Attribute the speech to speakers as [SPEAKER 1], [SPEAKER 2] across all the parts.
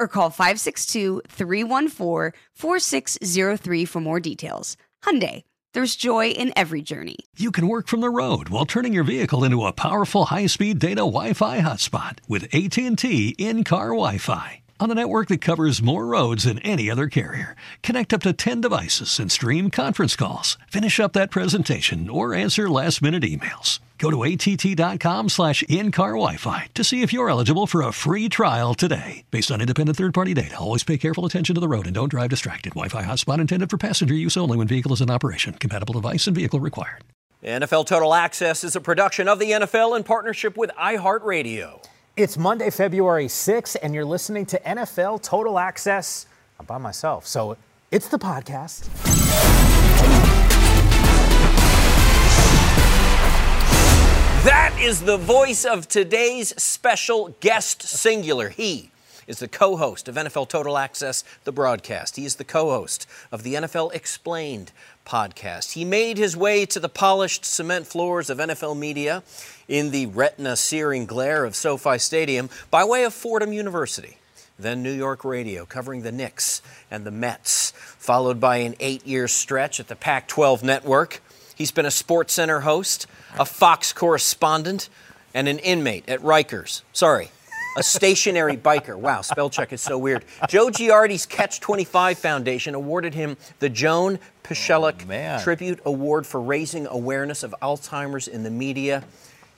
[SPEAKER 1] or call 562-314-4603 for more details. Hyundai, there's joy in every journey.
[SPEAKER 2] You can work from the road while turning your vehicle into a powerful high-speed data Wi-Fi hotspot with AT&T in-car Wi-Fi. On a network that covers more roads than any other carrier, connect up to 10 devices and stream conference calls. Finish up that presentation or answer last-minute emails. Go to att.com slash in-car Wi-Fi to see if you're eligible for a free trial today. Based on independent third-party data, always pay careful attention to the road and don't drive distracted. Wi-Fi hotspot intended for passenger use only when vehicle is in operation. Compatible device and vehicle required.
[SPEAKER 3] NFL Total Access is a production of the NFL in partnership with iHeartRadio.
[SPEAKER 4] It's Monday, February 6th, and you're listening to NFL Total Access. I'm by myself, so it's the podcast.
[SPEAKER 3] Is the voice of today's special guest singular. He is the co host of NFL Total Access, the broadcast. He is the co host of the NFL Explained podcast. He made his way to the polished cement floors of NFL media in the retina searing glare of SoFi Stadium by way of Fordham University. Then New York radio covering the Knicks and the Mets, followed by an eight year stretch at the Pac 12 network. He's been a Sports Center host, a Fox correspondent, and an inmate at Rikers. Sorry, a stationary biker. Wow, spell check is so weird. Joe Girardi's Catch 25 Foundation awarded him the Joan Pschelek oh,
[SPEAKER 5] man.
[SPEAKER 3] Tribute Award for raising awareness of Alzheimer's in the media.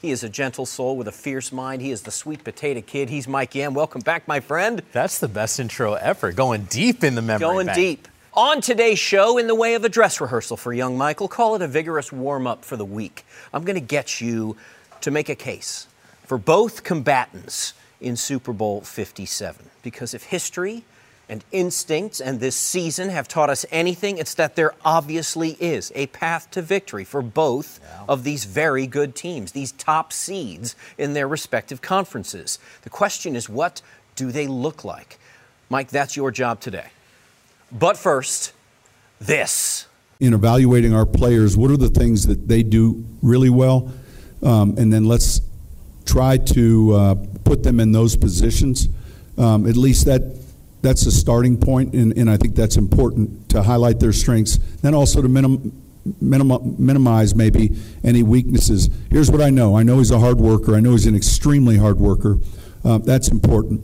[SPEAKER 3] He is a gentle soul with a fierce mind. He is the sweet potato kid. He's Mike Yam. Welcome back, my friend.
[SPEAKER 5] That's the best intro ever. Going deep in the memory
[SPEAKER 3] Going
[SPEAKER 5] bank.
[SPEAKER 3] deep. On today's show, in the way of a dress rehearsal for young Michael, call it a vigorous warm up for the week. I'm going to get you to make a case for both combatants in Super Bowl 57. Because if history and instincts and this season have taught us anything, it's that there obviously is a path to victory for both of these very good teams, these top seeds in their respective conferences. The question is, what do they look like? Mike, that's your job today. But first, this.
[SPEAKER 6] in evaluating our players, what are the things that they do really well, um, and then let's try to uh, put them in those positions. Um, at least that that's a starting point, and, and I think that's important to highlight their strengths, then also to minim, minim, minimize maybe any weaknesses. Here's what I know: I know he's a hard worker. I know he's an extremely hard worker. Uh, that's important.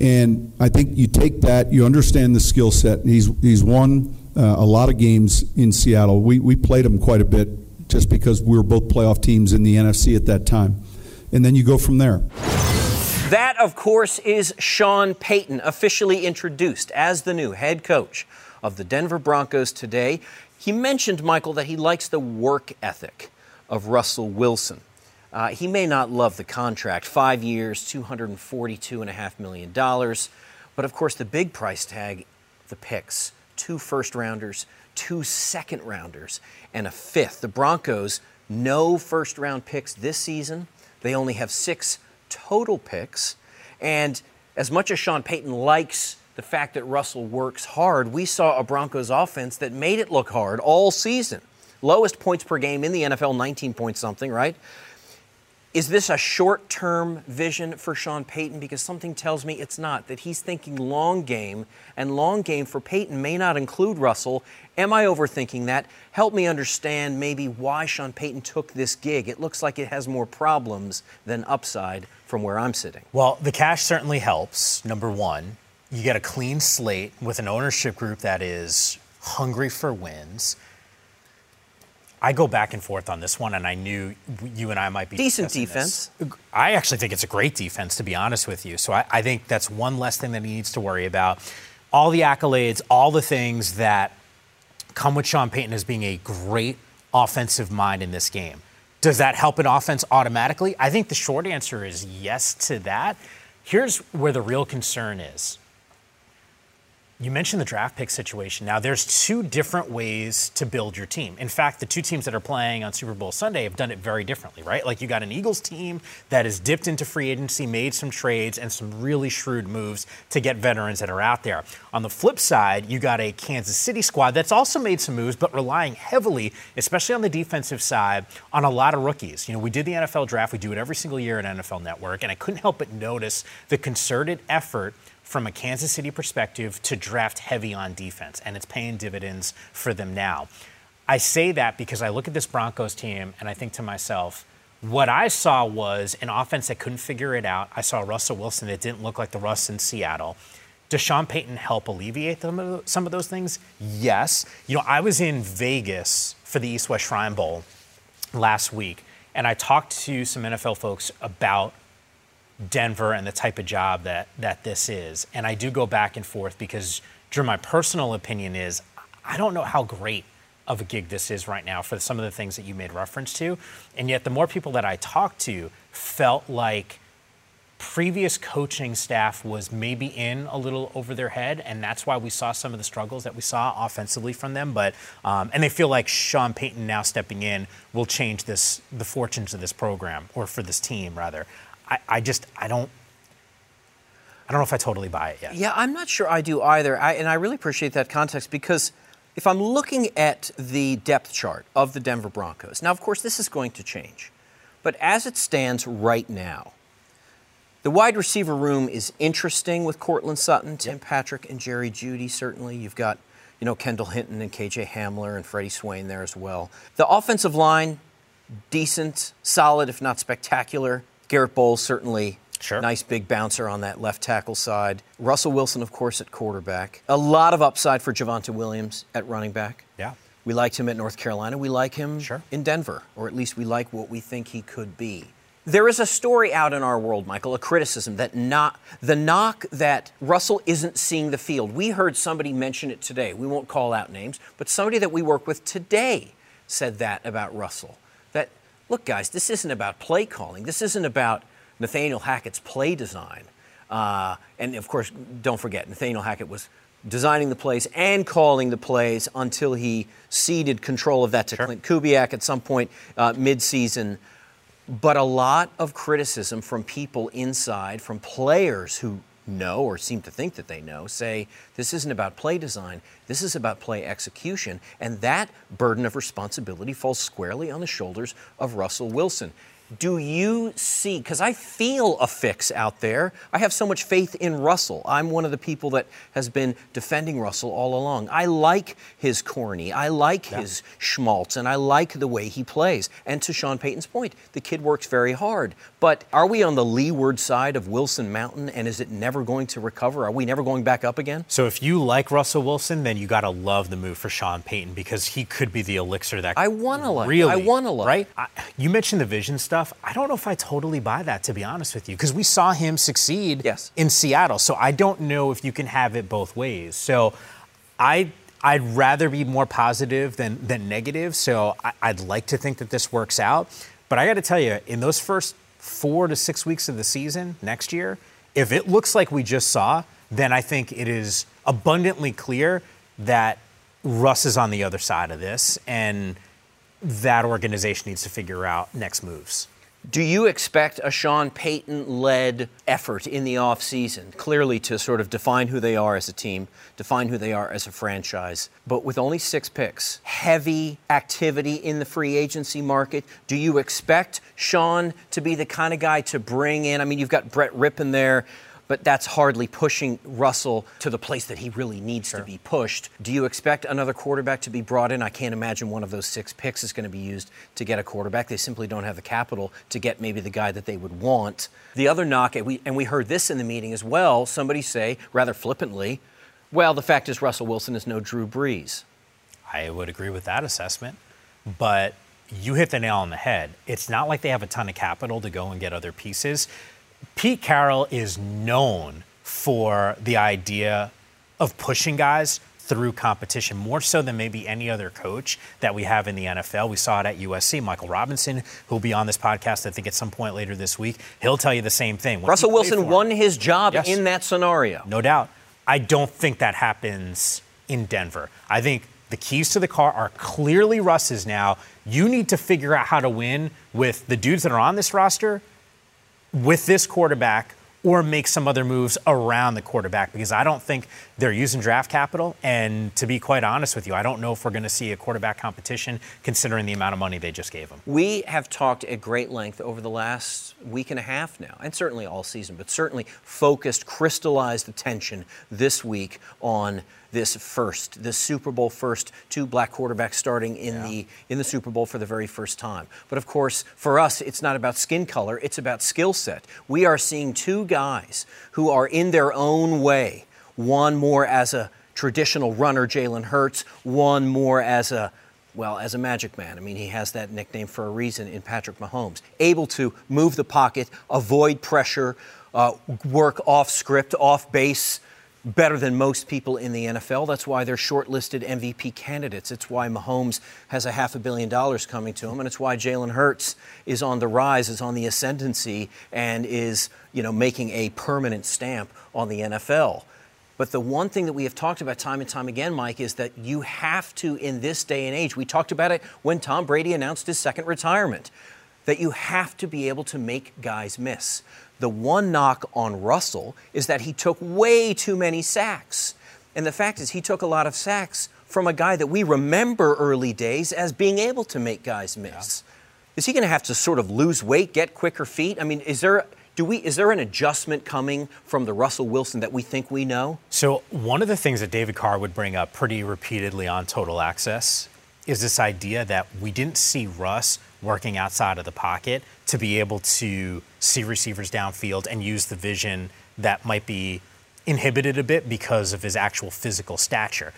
[SPEAKER 6] And I think you take that, you understand the skill set. He's he's won uh, a lot of games in Seattle. We we played him quite a bit just because we were both playoff teams in the NFC at that time. And then you go from there.
[SPEAKER 3] That, of course, is Sean Payton, officially introduced as the new head coach of the Denver Broncos today. He mentioned, Michael, that he likes the work ethic of Russell Wilson. Uh, he may not love the contract five years, $242.5 million. But of course, the big price tag, the picks two first rounders, two second rounders, and a fifth. The Broncos, no first round picks this season. They only have six total picks. And as much as Sean Payton likes the fact that Russell works hard, we saw a Broncos offense that made it look hard all season. Lowest points per game in the NFL, 19 points something, right? Is this a short term vision for Sean Payton? Because something tells me it's not, that he's thinking long game, and long game for Payton may not include Russell. Am I overthinking that? Help me understand maybe why Sean Payton took this gig. It looks like it has more problems than upside from where I'm sitting.
[SPEAKER 4] Well, the cash certainly helps, number one. You get a clean slate with an ownership group that is hungry for wins. I go back and forth on this one, and I knew you and I might be
[SPEAKER 3] decent defense.
[SPEAKER 4] this. I actually think it's a great defense, to be honest with you. So I, I think that's one less thing that he needs to worry about. All the accolades, all the things that come with Sean Payton as being a great offensive mind in this game. Does that help an offense automatically? I think the short answer is yes to that. Here's where the real concern is. You mentioned the draft pick situation. Now, there's two different ways to build your team. In fact, the two teams that are playing on Super Bowl Sunday have done it very differently, right? Like, you got an Eagles team that has dipped into free agency, made some trades, and some really shrewd moves to get veterans that are out there. On the flip side, you got a Kansas City squad that's also made some moves, but relying heavily, especially on the defensive side, on a lot of rookies. You know, we did the NFL draft, we do it every single year at NFL Network, and I couldn't help but notice the concerted effort from a Kansas City perspective to draft heavy on defense, and it's paying dividends for them now. I say that because I look at this Broncos team and I think to myself, what I saw was an offense that couldn't figure it out. I saw Russell Wilson that didn't look like the Russ in Seattle. Does Sean Payton help alleviate some of those things? Yes. You know, I was in Vegas for the East West Shrine Bowl last week, and I talked to some NFL folks about Denver and the type of job that that this is. And I do go back and forth because, Drew, my personal opinion is I don't know how great of a gig this is right now for some of the things that you made reference to. And yet, the more people that I talked to felt like previous coaching staff was maybe in a little over their head, and that's why we saw some of the struggles that we saw offensively from them. But um, and they feel like Sean Payton now stepping in will change this the fortunes of this program or for this team rather. I, I just I don't I don't know if I totally buy it yet.
[SPEAKER 3] Yeah, I'm not sure I do either. I, and I really appreciate that context because if I'm looking at the depth chart of the Denver Broncos, now, of course, this is going to change. But as it stands right now, the wide receiver room is interesting with Courtland Sutton, Tim Patrick, and Jerry Jeudy, certainly. You've got, you know, Kendall Hinton and KJ Hamler and Freddie Swain there as well. The offensive line, decent, solid, if not spectacular. Garett Bolles, certainly
[SPEAKER 4] Sure.
[SPEAKER 3] Nice big bouncer on that left tackle side. Russell Wilson, of course, at quarterback. A lot of upside for Javonte Williams at running back.
[SPEAKER 4] Yeah.
[SPEAKER 3] We liked him at North Carolina. We like him
[SPEAKER 4] Sure.
[SPEAKER 3] in Denver, or at least we like what we think he could be. There is a story out in our world, Michael, a criticism that not the knock that Russell isn't seeing the field. We heard somebody mention it today. We won't call out names, but somebody that we work with today said that about Russell. That look, guys, this isn't about play calling. This isn't about Nathaniel Hackett's play design. Uh, and of course, don't forget, Nathaniel Hackett was designing the plays and calling the plays until he ceded control of that to Klint Kubiak at some point uh, mid-season. But a lot of criticism from people inside, from players who know or seem to think that they know, say this isn't about play design, this is about play execution. And that burden of responsibility falls squarely on the shoulders of Russell Wilson. Do you see? Because I feel a fix out there. I have so much faith in Russell. I'm one of the people that has been defending Russell all along. I like his corny. I like his schmaltz, and I like the way he plays. And to Sean Payton's point, the kid works very hard. But are we on the leeward side of Wilson Mountain, and is it never going to recover? Are we never going back up again?
[SPEAKER 4] So if you like Russell Wilson, then you got to love the move for Sean Payton because he could be the elixir that
[SPEAKER 3] I wanna like it.
[SPEAKER 4] Really,
[SPEAKER 3] I wanna like
[SPEAKER 4] right. I, you mentioned the vision stuff. I don't know if I totally buy that to be honest with you because we saw him succeed
[SPEAKER 3] Yes.
[SPEAKER 4] in Seattle. So I don't know if you can have it both ways. So I. I'd rather be more positive than, than negative, so I, I'd like to think that this works out. But I got to tell you, in those first four to six weeks of the season next year, if it looks like we just saw, then I think it is abundantly clear that Russ is on the other side of this, and that organization needs to figure out next moves.
[SPEAKER 3] Do you expect a Sean Payton led effort in the offseason, clearly to sort of define who they are as a team, define who they are as a franchise? But with only six picks, heavy activity in the free agency market, do you expect Sean to be the kind of guy to bring in? I mean, you've got Brett Rypien there but that's hardly pushing Russell to the place that he really needs sure. to be pushed. Do you expect another quarterback to be brought in? I can't imagine one of those six picks is going to be used to get a quarterback. They simply don't have the capital to get maybe the guy that they would want. The other knock, and we, and we heard this in the meeting as well, somebody say, rather flippantly, well, the fact is Russell Wilson is no Drew Brees.
[SPEAKER 4] I would agree with that assessment, but you hit the nail on the head. It's not like they have a ton of capital to go and get other pieces. Pete Carroll is known for the idea of pushing guys through competition more so than maybe any other coach that we have in the NFL. We saw it at USC. Michael Robinson, who will be on this podcast, I think, at some point later this week, he'll tell you the same thing.
[SPEAKER 3] When Russell Wilson won his job yes. in that scenario.
[SPEAKER 4] No doubt. I don't think that happens in Denver. I think the keys to the car are clearly Russ's now. You need to figure out how to win with the dudes that are on this roster with this quarterback or make some other moves around the quarterback because I don't think they're using draft capital. And to be quite honest with you, I don't know if we're going to see a quarterback competition considering the amount of money they just gave them.
[SPEAKER 3] We have talked at great length over the last week and a half now, and certainly all season, but certainly focused, crystallized attention this week on this first, this Super Bowl first, two black quarterbacks starting in yeah. the in the Super Bowl for the very first time. But of course, for us, it's not about skin color; it's about skill set. We are seeing two guys who are in their own way. One more as a traditional runner, Jalen Hurts. One more as a well, as a magic man. I mean, he has that nickname for a reason in Patrick Mahomes. Able to move the pocket, avoid pressure, uh, work off script, off base, better than most people in the NFL. That's why they're shortlisted MVP candidates. It's why Mahomes has a half a billion dollars coming to him, and it's why Jalen Hurts is on the rise, is on the ascendancy, and is you know making a permanent stamp on the NFL. But the one thing that we have talked about time and time again, Mike, is that you have to, in this day and age, we talked about it when Tom Brady announced his second retirement, that you have to be able to make guys miss. The one knock on Russell is that he took way too many sacks. And the fact is, he took a lot of sacks from a guy that we remember early days as being able to make guys miss. Yeah. Is he going to have to sort of lose weight, get quicker feet? I mean, is there do we is there an adjustment coming from the Russell Wilson that we think we know?
[SPEAKER 4] So one of the things that David Carr would bring up pretty repeatedly on Total Access is this idea that we didn't see Russ working outside of the pocket to be able to see receivers downfield and use the vision that might be inhibited a bit because of his actual physical stature.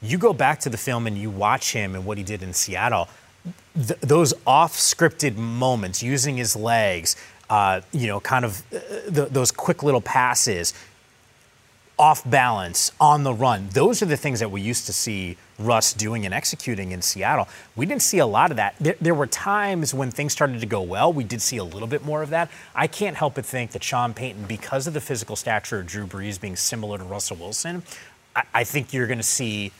[SPEAKER 4] You go back to the film and you watch him and what he did in Seattle. Th- those off-scripted moments, using his legs, uh, you know, kind of uh, th- those quick little passes, off balance, on the run. Those are the things that we used to see Russ doing and executing in Seattle. We didn't see a lot of that. There, there, were times when things started to go well. We did see a little bit more of that. I can't help but think that Sean Payton, because of the physical stature of Drew Brees being similar to Russell Wilson, I, I think you're going to see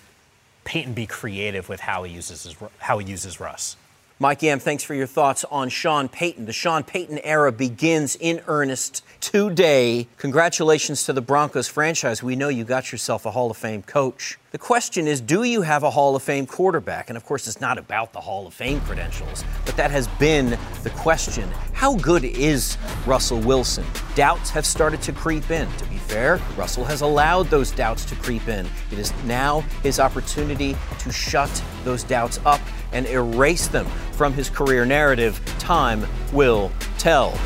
[SPEAKER 4] Payton be creative with how he uses his, how he uses Russ.
[SPEAKER 3] Mike Yam, thanks for your thoughts on Sean Payton. The Sean Payton era begins in earnest today. Congratulations to the Broncos franchise. We know you got yourself a Hall of Fame coach. The question is do you have a Hall of Fame quarterback? And of course, it's not about the Hall of Fame credentials, but that has been the question. How good is Russell Wilson? Doubts have started to creep in. To be fair, Russell has allowed those doubts to creep in. It is now his opportunity to shut those doubts up and erase them from his career narrative. Time will tell.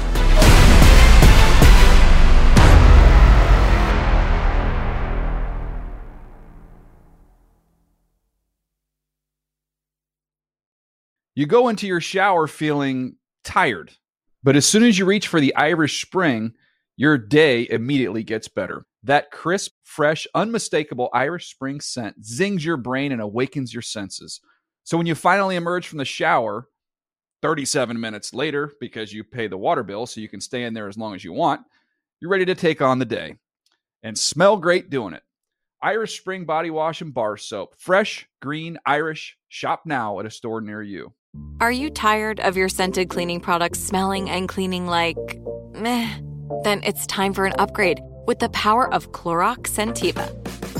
[SPEAKER 7] You go into your shower feeling tired, but as soon as you reach for the Irish Spring, your day immediately gets better. That crisp, fresh, unmistakable Irish Spring scent zings your brain and awakens your senses. So when you finally emerge from the shower, 37 minutes later, because you pay the water bill so you can stay in there as long as you want, you're ready to take on the day and smell great doing it. Irish Spring Body Wash and Bar Soap. Fresh, green, Irish. Shop now at a store near you.
[SPEAKER 8] Are you tired of your scented cleaning products smelling and cleaning like meh? Then it's time for an upgrade with the power of Clorox Scentiva.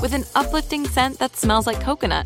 [SPEAKER 8] With an uplifting scent that smells like coconut,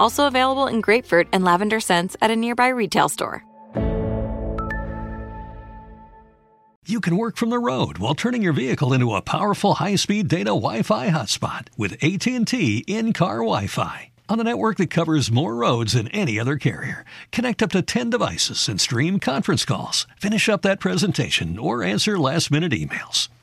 [SPEAKER 8] Also available in grapefruit and lavender scents at a nearby retail store.
[SPEAKER 2] You can work from the road while turning your vehicle into a powerful high-speed data Wi-Fi hotspot with AT&T in-car Wi-Fi on a network that covers more roads than any other carrier. Connect up to 10 devices and stream conference calls. Finish up that presentation or answer last-minute emails.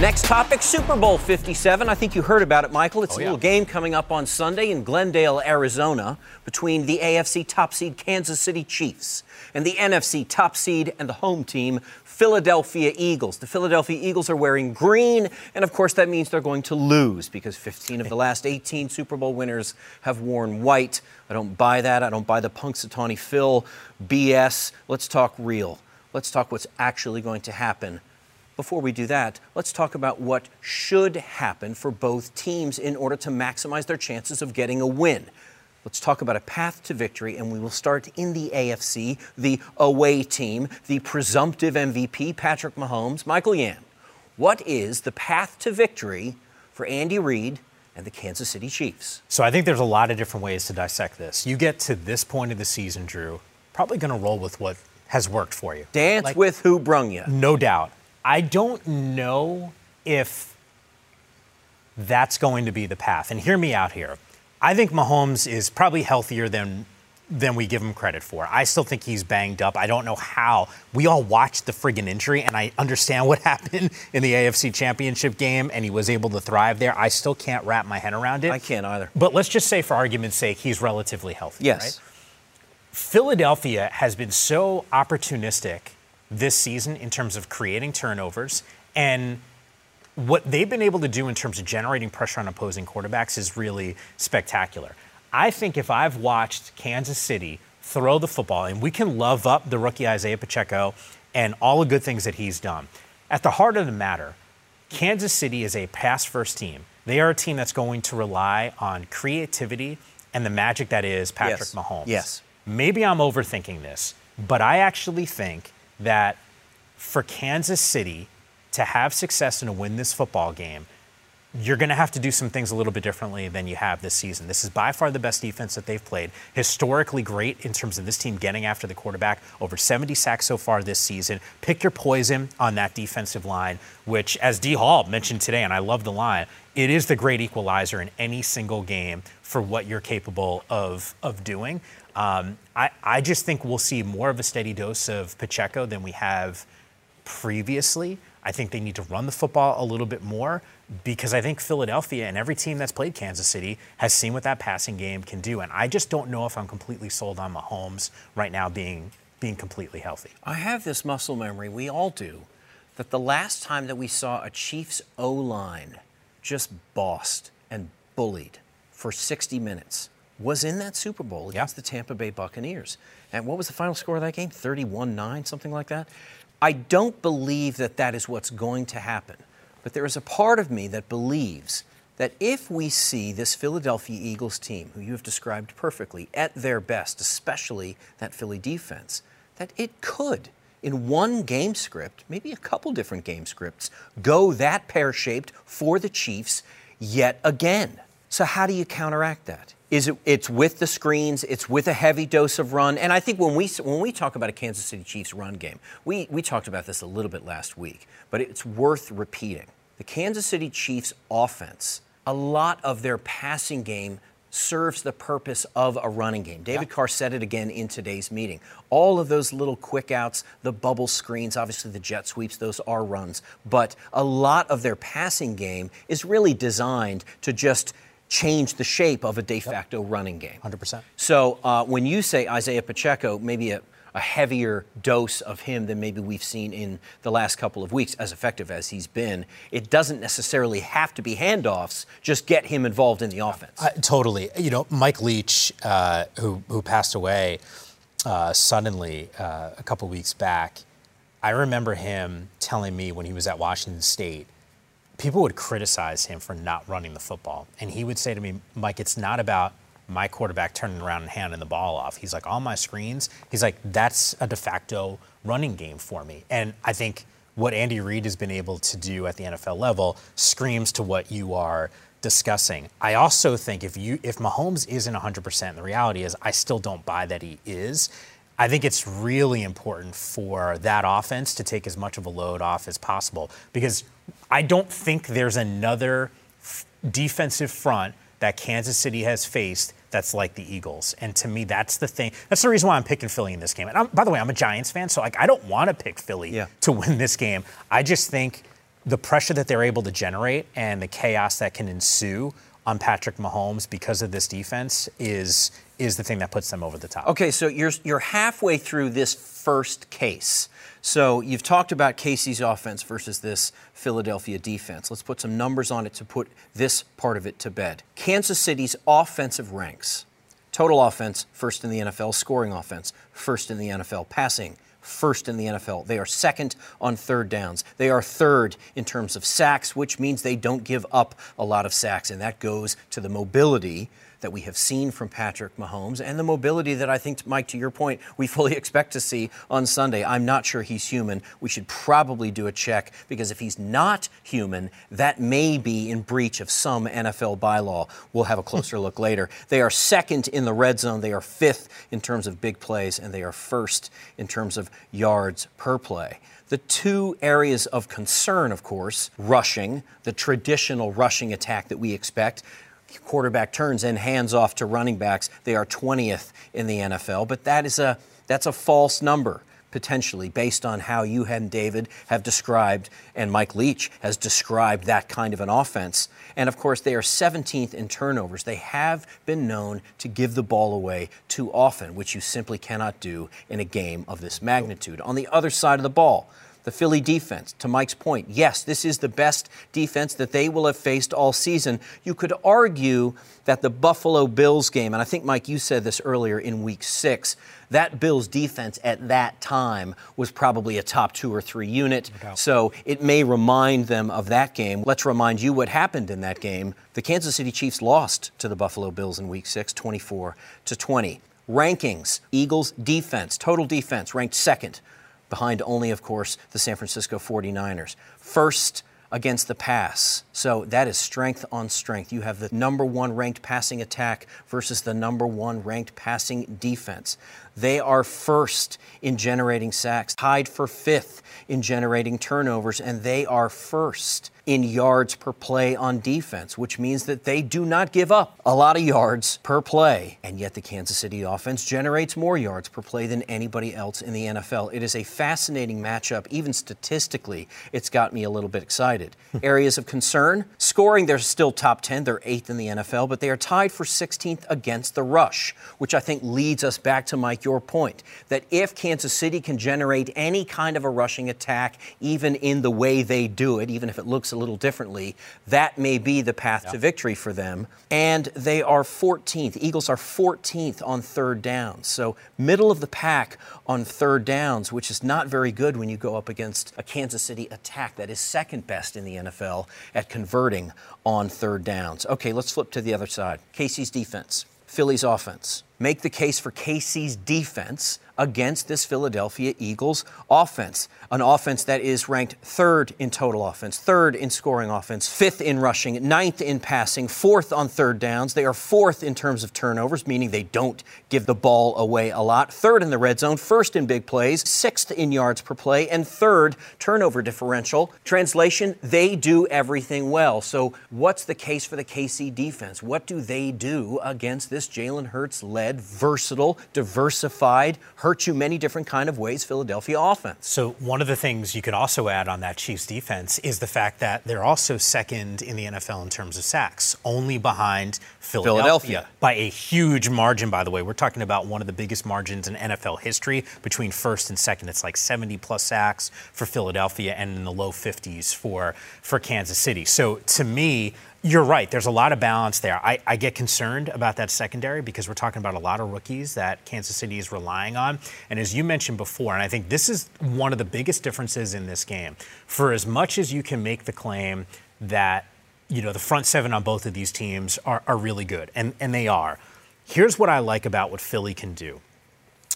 [SPEAKER 3] Next topic Super Bowl 57. I think you heard about it, Michael. It's
[SPEAKER 4] Oh,
[SPEAKER 3] a
[SPEAKER 4] yeah.
[SPEAKER 3] little game coming up on Sunday in Glendale, Arizona, between the AFC top seed Kansas City Chiefs and the NFC top seed and the home team Philadelphia Eagles. The Philadelphia Eagles are wearing green, and of course, that means they're going to lose because 15 of the last 18 Super Bowl winners have worn white. I don't buy that. I don't buy the Punxsutawney Phil BS. Let's talk real. Let's talk what's actually going to happen before we do that, let's talk about what should happen for both teams in order to maximize their chances of getting a win. Let's talk about a path to victory, and we will start in the AFC, the away team, the presumptive MVP, Patrick Mahomes. Michael Yam, what is the path to victory for Andy Reid and the Kansas City Chiefs?
[SPEAKER 4] So I think there's a lot of different ways to dissect this. You get to this point of the season, Drew, probably going to roll with what has worked for you.
[SPEAKER 3] Dance
[SPEAKER 4] Like-
[SPEAKER 3] with who brung you.
[SPEAKER 4] No doubt. I don't know if that's going to be the path. And hear me out here. I think Mahomes is probably healthier than than we give him credit for. I still think he's banged up. I don't know how. We all watched the friggin' injury, and I understand what happened in the AFC Championship game, and he was able to thrive there. I still can't wrap my head around it.
[SPEAKER 3] I can't either.
[SPEAKER 4] But let's just say, for argument's sake, he's relatively healthy.
[SPEAKER 3] Yes.
[SPEAKER 4] Right? Philadelphia has been so opportunistic this season in terms of creating turnovers and what they've been able to do in terms of generating pressure on opposing quarterbacks is really spectacular. I think if I've watched Kansas City throw the football, and we can love up the rookie Isaiah Pacheco and all the good things that he's done, at the heart of the matter, Kansas City is a pass first team. They are a team that's going to rely on creativity and the magic that is Patrick
[SPEAKER 3] Yes.
[SPEAKER 4] Mahomes.
[SPEAKER 3] Yes.
[SPEAKER 4] Maybe I'm overthinking this, but I actually think that for Kansas City to have success and to win this football game, you're going to have to do some things a little bit differently than you have this season. This is by far the best defense that they've played. Historically great in terms of this team getting after the quarterback. Over 70 sacks so far this season. Pick your poison on that defensive line, which, as D. Hall mentioned today, and I love the line, it is the great equalizer in any single game for what you're capable of, of doing. Um, I, I just think we'll see more of a steady dose of Pacheco than we have previously. I think they need to run the football a little bit more because I think Philadelphia and every team that's played Kansas City has seen what that passing game can do. And I just don't know if I'm completely sold on Mahomes right now being being completely healthy.
[SPEAKER 3] I have this muscle memory, we all do, that the last time that we saw a Chiefs O line just bossed and bullied for 60 minutes was in that Super Bowl against the Tampa Bay Buccaneers. And what was the final score of that game? 31 9, something like that? I don't believe that that is what's going to happen. But there is a part of me that believes that if we see this Philadelphia Eagles team, who you have described perfectly, at their best, especially that Philly defense, that it could, in one game script, maybe a couple different game scripts, go that pear shaped for the Chiefs yet again. So, how do you counteract that? Is it, it's with the screens, it's with a heavy dose of run. And I think when we, when we talk about a Kansas City Chiefs run game, we, we talked about this a little bit last week, but it's worth repeating. The Kansas City Chiefs offense, a lot of their passing game serves the purpose of a running game. David yeah. Carr said it again in today's meeting. All of those little quick outs, the bubble screens, obviously the jet sweeps, those are runs. But a lot of their passing game is really designed to just change the shape of a de facto yep. running game.
[SPEAKER 4] 100%.
[SPEAKER 3] So uh, when you say Isaiah Pacheco, maybe a a heavier dose of him than maybe we've seen in the last couple of weeks, as effective as he's been. It doesn't necessarily have to be handoffs, just get him involved in the offense. Uh,
[SPEAKER 4] totally. You know, Mike Leach, uh, who, who passed away uh, suddenly uh, a couple weeks back, I remember him telling me when he was at Washington State, people would criticize him for not running the football. And he would say to me, Mike, it's not about my quarterback turning around and handing the ball off. He's like, on my screens, he's like, that's a de facto running game for me. And I think what Andy Reid has been able to do at the NFL level screams to what you are discussing. I also think if you if Mahomes isn't 100%, the reality is I still don't buy that he is. I think it's really important for that offense to take as much of a load off as possible because I don't think there's another f- defensive front that Kansas City has faced that's like the Eagles. And to me, that's the thing. That's the reason why I'm picking Philly in this game. And I'm, by the way, I'm a Giants fan, so like I don't want to pick Philly yeah. to win this game. I just think the pressure that they're able to generate and the chaos that can ensue on Patrick Mahomes because of this defense is is the thing that puts them over the top.
[SPEAKER 3] Okay, so you're you're halfway through this first case. So you've talked about KC's offense versus this Philadelphia defense. Let's put some numbers on it to put this part of it to bed. Kansas City's offensive ranks total offense, first in the NFL, scoring offense, first in the NFL, passing, first in the NFL. They are second on third downs. They are third in terms of sacks, which means they don't give up a lot of sacks, and that goes to the mobility that we have seen from Patrick Mahomes and the mobility that I think, Mike, to your point, we fully expect to see on Sunday. I'm not sure he's human. We should probably do a check because if he's not human, that may be in breach of some NFL bylaw. We'll have a hmm. closer look later. They are second in the red zone. They are fifth in terms of big plays, and they are first in terms of yards per play. The two areas of concern, of course, rushing, the traditional rushing attack that we expect quarterback turns and hands off to running backs. They are 20th in the NFL, but that is a that's a false number potentially based on how you and David have described and Mike Leach has described that kind of an offense. And of course, they are 17th in turnovers. They have been known to give the ball away too often, which you simply cannot do in a game of this magnitude. On the other side of the ball, the Philly defense, to Mike's point, yes, this is the best defense that they will have faced all season. You could argue that the Buffalo Bills game, and I think, Mike, you said this earlier in week six, that Bills defense at that time was probably a top two or three unit. so it may remind them of that game. Let's remind you what happened in that game. The Kansas City Chiefs lost to the Buffalo Bills in week six, 24 to 20. Rankings Eagles defense, total defense, ranked second behind only, of course, the San Francisco 49ers. First against the pass. So that is strength on strength. You have the number one ranked passing attack versus the number one ranked passing defense. They are first in generating sacks, tied for fifth in generating turnovers, and they are first in yards per play on defense, which means that they do not give up a lot of yards per play. And yet the Kansas City offense generates more yards per play than anybody else in the NFL. It is a fascinating matchup, even statistically. It's got me a little bit excited. Areas of concern scoring, they're still top 10. They're eighth in the NFL, but they are tied for 16th against the rush, which I think leads us back to Mike, your point that if Kansas City can generate any kind of a rushing attack, even in the way they do it, even if it looks a little differently, that may be the path yeah. to victory for them. And they are 14th. Eagles are 14th on third downs. So middle of the pack on third downs, which is not very good when you go up against a Kansas City attack that is second best in the NFL at converting on third downs. Okay, let's flip to the other side. KC's defense, Philly's offense. Make the case for KC's defense against this Philadelphia Eagles offense. An offense that is ranked third in total offense, third in scoring offense, fifth in rushing, ninth in passing, fourth on third downs. They are fourth in terms of turnovers, meaning they don't give the ball away a lot, third in the red zone, first in big plays, sixth in yards per play, and third turnover differential. Translation, they do everything well. So, what's the case for the KC defense? What do they do against this Jalen Hurts led, versatile, diversified, hurt you many different kind of ways Philadelphia offense.
[SPEAKER 4] So one of the things you could also add on that Chiefs defense is the fact that they're also second in the NFL in terms of sacks, only behind Philadelphia, Philadelphia. by a huge margin by the way. We're talking about one of the biggest margins in NFL history between first and second. It's like 70 plus sacks for Philadelphia and in the low 50s for for Kansas City. So to me, you're right. There's a lot of balance there. I, I, get concerned about that secondary because we're talking about a lot of rookies that Kansas City is relying on. And as you mentioned before, and I think this is one of the biggest differences in this game, for as much as you can make the claim that, you know, the front seven on both of these teams are, are really good, and, and they are. Here's what I like about what Philly can do.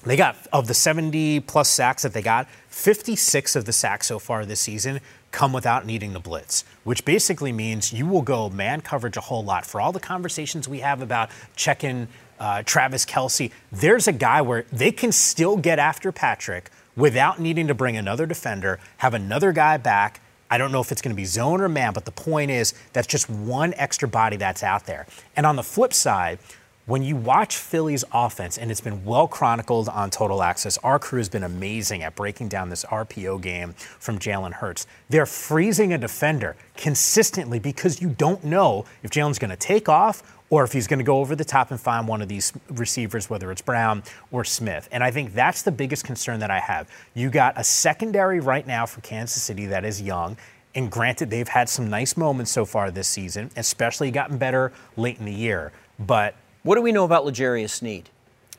[SPEAKER 4] They got, of the 70 plus sacks that they got, 56 of the sacks so far this season come without needing the blitz, which basically means you will go man coverage a whole lot. For all the conversations we have about checking uh, Travis Kelce, there's a guy where they can still get after Patrick without needing to bring another defender, have another guy back. I don't know if it's going to be zone or man, but the point is that's just one extra body that's out there. And on the flip side, when you watch Philly's offense, and it's been well chronicled on Total Access, our crew has been amazing at breaking down this RPO game from Jalen Hurts. They're freezing a defender consistently because you don't know if Jalen's going to take off or if he's going to go over the top and find one of these receivers, whether it's Brown or Smith. And I think that's the biggest concern that I have. You got a secondary right now for Kansas City that is young. And granted, they've had some nice moments so far this season, especially gotten better late in the year. But
[SPEAKER 3] what do we know about L'Jarius Sneed?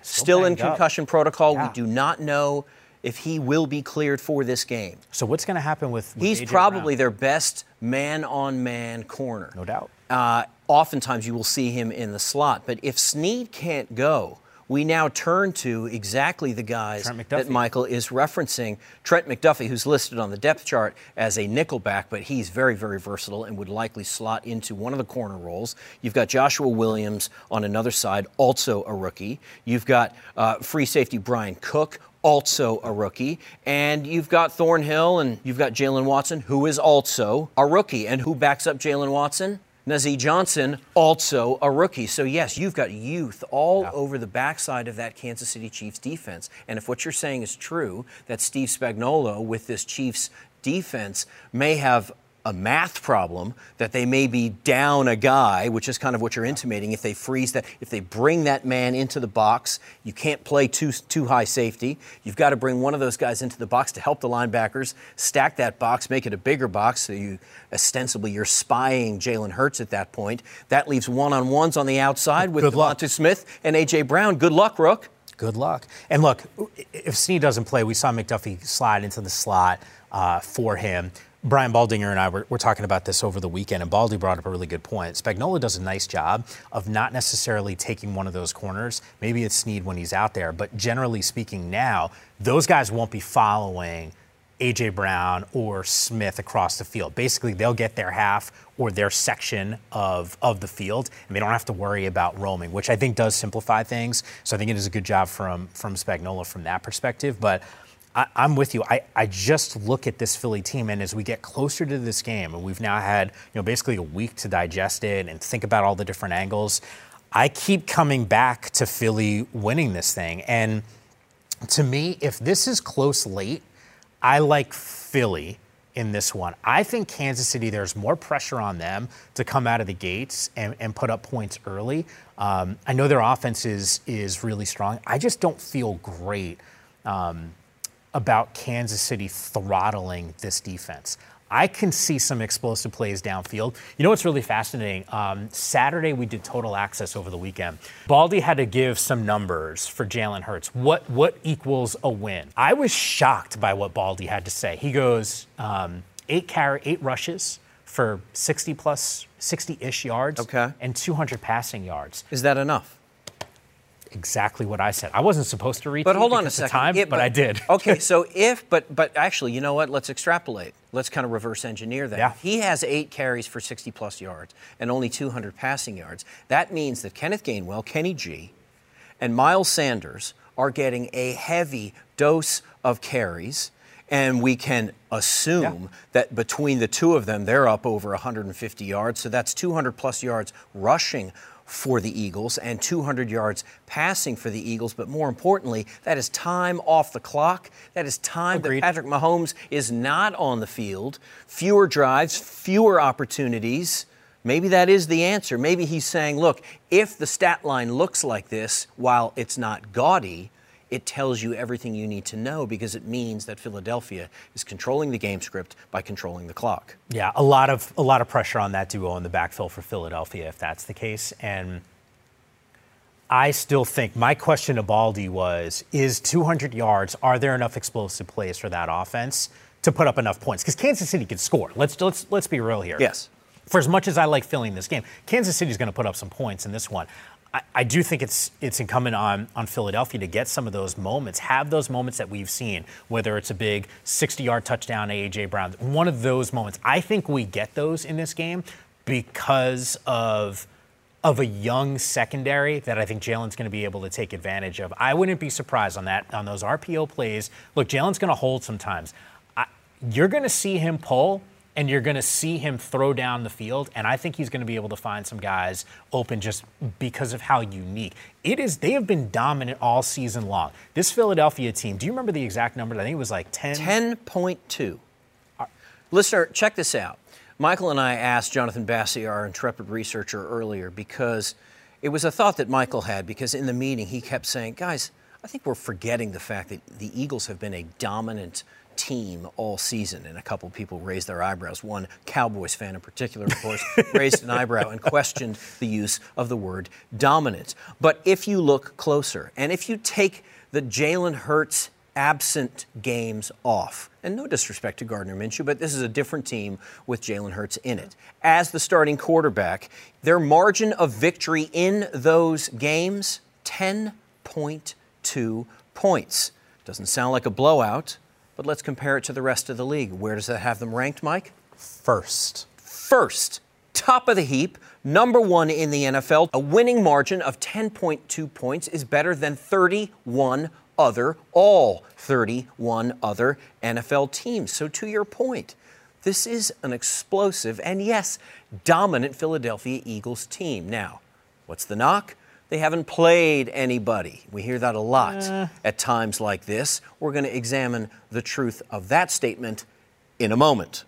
[SPEAKER 3] Still in concussion up. protocol. Yeah. We do not know if he will be cleared for this game.
[SPEAKER 4] So what's going to happen with? with
[SPEAKER 3] He's
[SPEAKER 4] AJ
[SPEAKER 3] probably
[SPEAKER 4] Brown?
[SPEAKER 3] their best man-on-man corner.
[SPEAKER 4] No doubt. Uh,
[SPEAKER 3] oftentimes you will see him in the slot, but if Sneed can't go, we now turn to exactly the guys that Michael is referencing. Trent McDuffie, who's listed on the depth chart as a nickelback, but he's very, very versatile and would likely slot into one of the corner roles. You've got Joshua Williams on another side, also a rookie. You've got uh, free safety Bryan Cook, also a rookie. And you've got Thornhill and you've got Jaylen Watson, who is also a rookie. And who backs up Jaylen Watson? Nazeeh Johnson, also a rookie. So, yes, you've got youth all yeah. over the backside of that Kansas City Chiefs defense. And if what you're saying is true, that Steve Spagnuolo with this Chiefs defense may have a math problem that they may be down a guy, which is kind of what you're intimating. If they freeze that, if they bring that man into the box, you can't play too too high safety. You've got to bring one of those guys into the box to help the linebackers stack that box, make it a bigger box. So you ostensibly you're spying Jalen Hurts at that point. That leaves one-on-ones on the outside with Good DeVonta Smith and AJ Brown. Good luck, Rook.
[SPEAKER 4] Good luck. And look, if Sneed doesn't play, we saw McDuffie slide into the slot uh, for him. Brian Baldinger and I were, were, talking about this over the weekend, and Baldy brought up a really good point. Spagnuolo does a nice job of not necessarily taking one of those corners. Maybe it's Sneed when he's out there, but generally speaking, now those guys won't be following A.J. Brown or Smith across the field. Basically, they'll get their half or their section of, of the field, and they don't have to worry about roaming, which I think does simplify things. So I think it is a good job from, from Spagnuolo from that perspective. But I, am with you. I, I just look at this Philly team, and as we get closer to this game, and we've now had you know basically a week to digest it and think about all the different angles, I keep coming back to Philly winning this thing. And to me, if this is close late, I like Philly in this one. I think Kansas City, there's more pressure on them to come out of the gates and, and put up points early. Um, I know their offense is, is really strong. I just don't feel great. Um, about Kansas City throttling this defense. I can see some explosive plays downfield. You know what's really fascinating? Um, Saturday we did total access over the weekend. Baldy had to give some numbers for Jalen Hurts. What what equals a win? I was shocked by what Baldy had to say. He goes um, eight carry, eight rushes for 60 plus 60 ish yards,
[SPEAKER 3] okay.
[SPEAKER 4] and 200 passing yards.
[SPEAKER 3] Is that enough?
[SPEAKER 4] Exactly what I said. I wasn't supposed to reach.
[SPEAKER 3] But hold on a
[SPEAKER 4] second,
[SPEAKER 3] time,
[SPEAKER 4] it, but, but, I did.
[SPEAKER 3] okay, so if but but actually, you know what? Let's extrapolate. Let's kind of reverse engineer that.
[SPEAKER 4] Yeah.
[SPEAKER 3] He has eight carries for 60 plus yards and only 200 passing yards. That means that Kenneth Gainwell, Kenny G, and Miles Sanders are getting a heavy dose of carries and we can assume yeah. that between the two of them, they're up over 150 yards. So that's 200 plus yards rushing for the Eagles and 200 yards passing for the Eagles. But more importantly, that is time off the clock. That is time Agreed. that Patrick Mahomes is not on the field. Fewer drives, fewer opportunities. Maybe that is the answer. Maybe he's saying, look, if the stat line looks like this, while it's not gaudy, it tells you everything you need to know because it means that Philadelphia is controlling the game script by controlling the clock.
[SPEAKER 4] Yeah, a lot of a lot of pressure on that duo in the backfill for Philadelphia if that's the case. And I still think my question to Baldy was is 200 yards, are there enough explosive plays for that offense to put up enough points? Because Kansas City can score. Let's let's let's be real here.
[SPEAKER 3] Yes.
[SPEAKER 4] For as much as I like filling this game, Kansas City is going to put up some points in this one. I, I do think it's it's incumbent on on Philadelphia to get some of those moments, have those moments that we've seen, whether it's a big 60-yard touchdown to AJ Brown, one of those moments. I think we get those in this game because of of a young secondary that I think Jalen's going to be able to take advantage of. I wouldn't be surprised on that on those RPO plays. Look, Jalen's going to hold sometimes. I, you're going to see him pull and you're going to see him throw down the field. And I think he's going to be able to find some guys open just because of how unique it is. They have been dominant all season long. This Philadelphia team, do you remember the exact number? I think it was like 10.
[SPEAKER 3] 10.2. Listener, check this out. Michael and I asked Jonathan Bassi, our intrepid researcher, earlier because it was a thought that Michael had because in the meeting he kept saying, guys, I think we're forgetting the fact that the Eagles have been a dominant team all season. And a couple people raised their eyebrows. One Cowboys fan in particular, of course, raised an eyebrow and questioned the use of the word dominant. But if you look closer, and if you take the Jalen Hurts absent games off, and no disrespect to Gardner Minshew, but this is a different team with Jalen Hurts in it. As the starting quarterback, their margin of victory in those games 10.2 points. Doesn't sound like a blowout, but let's compare it to the rest of the league. Where does that have them ranked, Mike?
[SPEAKER 4] First.
[SPEAKER 3] First. Top of the heap, number one in the NFL. A winning margin of 10.2 points is better than 31 other, all 31 other NFL teams. So, to your point, this is an explosive and, yes, dominant Philadelphia Eagles team. Now, what's the knock? They haven't played anybody. We hear that a lot uh. at times like this. We're going to examine the truth of that statement in a moment.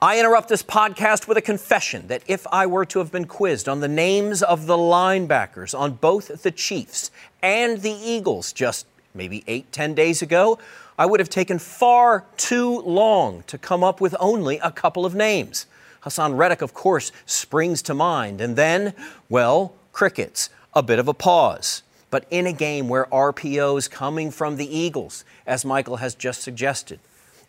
[SPEAKER 3] I interrupt this podcast with a confession that if I were to have been quizzed on the names of the linebackers on both the Chiefs and the Eagles just maybe eight, ten days ago, I would have taken far too long to come up with only a couple of names. Haason Reddick, of course, springs to mind. And then, well, crickets, a bit of a pause. But in a game where RPOs coming from the Eagles, as Michael has just suggested,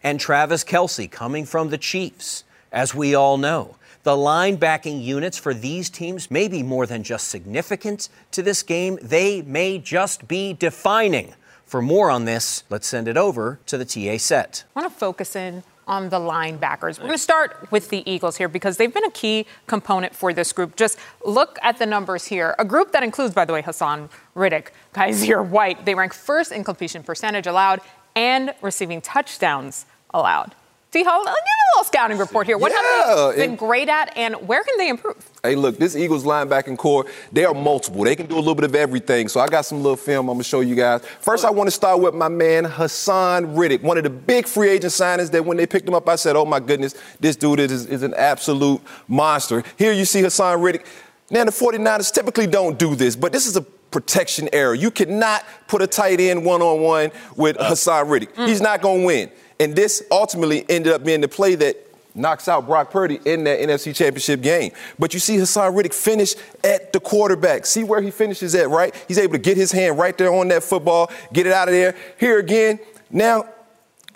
[SPEAKER 3] and Travis Kelce coming from the Chiefs, as we all know, the linebacking units for these teams may be more than just significant to this game, they may just be defining. For more on this, let's send it over to the TA set.
[SPEAKER 9] I want to focus in on the linebackers. We're going to start with the Eagles here because they've been a key component for this group. Just look at the numbers here. A group that includes, by the way, Haason Reddick, Kyzir White. They rank first in completion percentage allowed and receiving touchdowns allowed. See how, give a little scouting report here. What yeah, have they been great at, and where can they improve?
[SPEAKER 10] Hey, look, this Eagles linebacking core, they are multiple. They can do a little bit of everything. So I got some little film I'm going to show you guys. First, I want to start with my man, Haason Reddick, one of the big free agent signings that when they picked him up, I said, oh my goodness, this dude is, is an absolute monster. Here you see Haason Reddick. Now, the 49ers typically don't do this, but this is a protection error. You cannot put a tight end one on one with Haason Reddick. Mm. He's not going to win. And this ultimately ended up being the play that knocks out Brock Purdy in that NFC Championship game. But you see Haason Reddick finish at the quarterback. See where he finishes at, right? He's able to get his hand right there on that football, get it out of there. Here again, now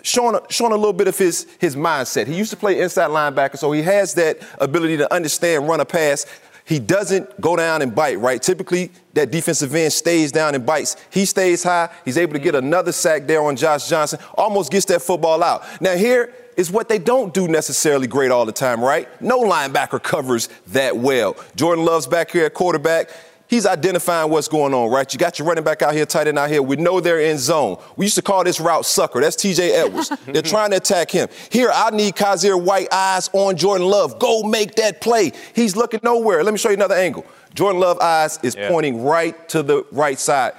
[SPEAKER 10] showing showing a little bit of his, his mindset. He used to play inside linebacker, so he has that ability to understand, run a pass. He doesn't go down and bite, right? Typically, that defensive end stays down and bites. He stays high. He's able to get mm-hmm. another sack there on Josh Johnson, almost gets that football out. Now, here is what they don't do necessarily great all the time, right? No linebacker covers that well. Jordan Love's back here at quarterback he's identifying what's going on, right? You got your running back out here, tight end out here. We know they're in zone. We used to call this route sucker. That's TJ Edwards. they're trying to attack him. Here, I need Kyzir White eyes on Jordan Love. Go make that play. He's looking nowhere. Let me show you another angle. Jordan Love eyes is yeah. pointing right to the right side.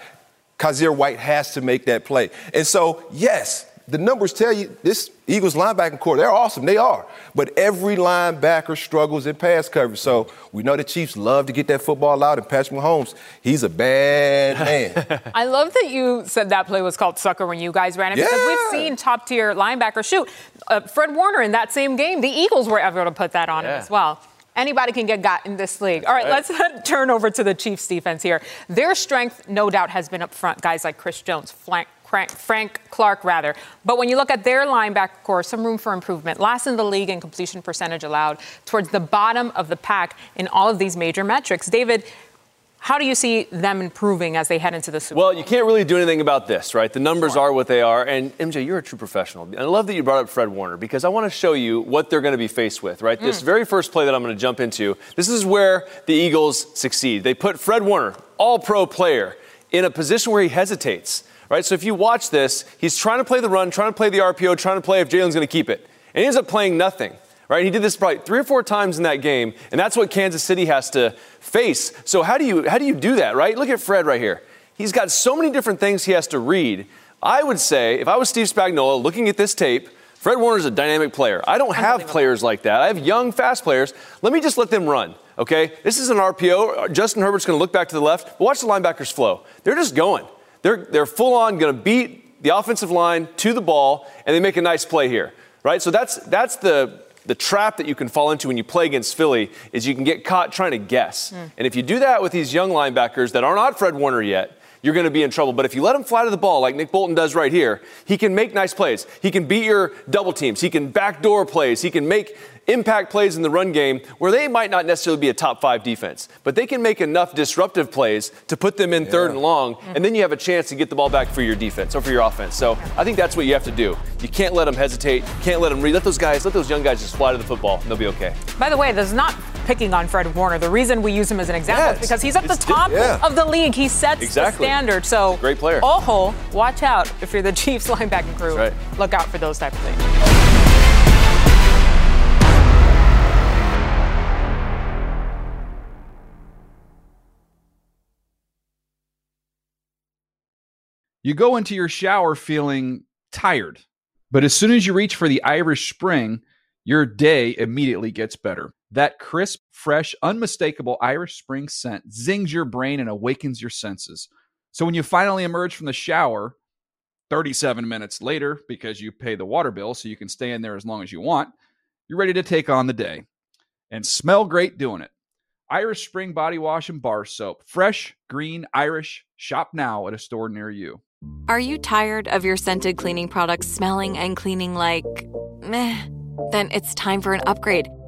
[SPEAKER 10] Kyzir White has to make that play. And so, yes, the numbers tell you this Eagles linebacking core, they're awesome. They are. But every linebacker struggles in pass coverage. So we know the Chiefs love to get that football out, and Patrick Mahomes, he's a bad man.
[SPEAKER 9] I love that you said that play was called sucker when you guys ran it yeah. because we've seen top tier linebackers shoot. Uh, Fred Warner in that same game, the Eagles were able to put that on yeah. him as well. Anybody can get got in this league. All right, right. let's turn over to the Chiefs defense here. Their strength, no doubt, has been up front. Guys like Chris Jones, flank Frank, Frank Clark, rather. But when you look at their linebacker core, some room for improvement. Last in the league in completion percentage allowed, towards the bottom of the pack in all of these major metrics. David, how do you see them improving as they head into the Super Bowl?
[SPEAKER 5] Well, you can't really do anything about this, right? The numbers sure. are what they are. And MJ, you're a true professional. And I love that you brought up Fred Warner because I want to show you what they're going to be faced with, right? Mm. This very first play that I'm going to jump into, this is where the Eagles succeed. They put Fred Warner, all pro player, in a position where he hesitates right? So if you watch this, he's trying to play the run, trying to play the RPO, trying to play if Jalen's going to keep it. And he ends up playing nothing, right? He did this probably three or four times in that game, and that's what Kansas City has to face. So how do you how do you do that, right? Look at Fred right here. He's got so many different things he has to read. I would say, if I was Steve Spagnuolo looking at this tape, Fred Warner's a dynamic player. I don't have players like that. I have young, fast players. Let me just let them run. Okay, this is an RPO. Justin Herbert's going to look back to the left, but watch the linebackers flow. They're just going. They're, they're full on going to beat the offensive line to the ball, and they make a nice play here, right? So that's, that's the, the trap that you can fall into when you play against Philly is you can get caught trying to guess. Mm. And if you do that with these young linebackers that are not Fred Warner yet, you're going to be in trouble. But if you let him fly to the ball like Nick Bolton does right here, he can make nice plays. He can beat your double teams. He can backdoor plays. He can make impact plays in the run game where they might not necessarily be a top five defense, but they can make enough disruptive plays to put them in yeah. third and long, and then you have a chance to get the ball back for your defense or for your offense. So I think that's what you have to do. You can't let them hesitate. Can't let them read. Let those guys, let those young guys just fly to the football, and they'll be okay.
[SPEAKER 9] By the way, there's not picking on Fred Warner. The reason we use him as an example is because he's at the top yeah. of the league. He sets exactly. the standard. So
[SPEAKER 5] great player.
[SPEAKER 9] Oh, watch out if you're the Chiefs linebacking crew. Right. Look out for those type of things.
[SPEAKER 7] You go into your shower feeling tired, but as soon as you reach for the Irish Spring, your day immediately gets better. That crisp, fresh, unmistakable Irish Spring scent zings your brain and awakens your senses. So when you finally emerge from the shower, 37 minutes later, because you pay the water bill so you can stay in there as long as you want, you're ready to take on the day and smell great doing it. Irish Spring Body Wash and Bar Soap. Fresh, green, Irish. Shop now at a store near you.
[SPEAKER 8] Are you tired of your scented cleaning products smelling and cleaning like meh? Then it's time for an upgrade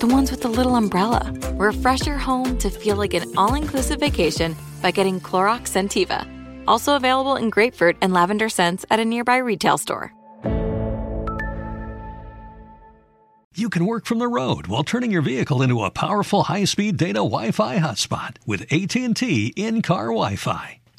[SPEAKER 8] The ones with the little umbrella. Refresh your home to feel like an all inclusive vacation by getting Clorox Scentiva. Also available in grapefruit and lavender scents at a nearby retail store.
[SPEAKER 2] You can work from the road while turning your vehicle into a powerful high-speed data Wi-Fi hotspot with AT&T in-car Wi-Fi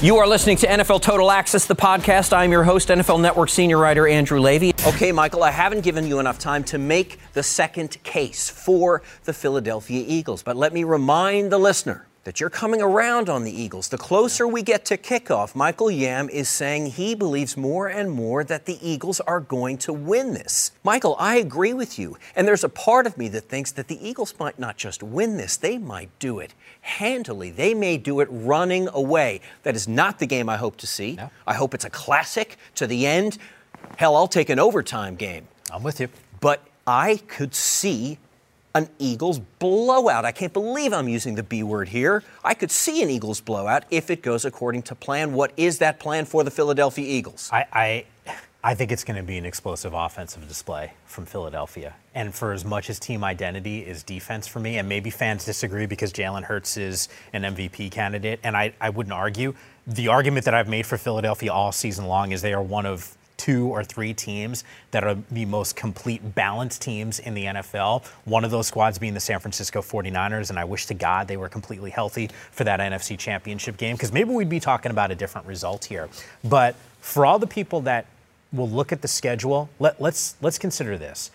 [SPEAKER 3] You are listening to NFL Total Access, the podcast. I'm your host, NFL Network senior writer Andrew Levy. Okay, Michael, I haven't given you enough time to make the second case for the Philadelphia Eagles, but let me remind the listener that you're coming around on the Eagles. The closer we get to kickoff, Michael Yam is saying he believes more and more that the Eagles are going to win this. Michael, I agree with you. And there's a part of me that thinks that the Eagles might not just win this, they might do it handily. They may do it running away. That is not the game I hope to see. No. I hope it's a classic to the end. Hell, I'll take an overtime game.
[SPEAKER 4] I'm with you.
[SPEAKER 3] But I could see an Eagles blowout. I can't believe I'm using the B word here. I could see an Eagles blowout if it goes according to plan. What is that plan for the Philadelphia Eagles?
[SPEAKER 4] I, I, I think it's going to be an explosive offensive display from Philadelphia. And for as much as team identity is defense for me, and maybe fans disagree because Jalen Hurts is an MVP candidate, and I, I wouldn't argue. The argument that I've made for Philadelphia all season long is they are one of two or three teams that are the most complete balanced teams in the NFL. One of those squads being the San Francisco 49ers, and I wish to God they were completely healthy for that NFC championship game because maybe we'd be talking about a different result here. But for all the people that will look at the schedule, let, let's let's consider this.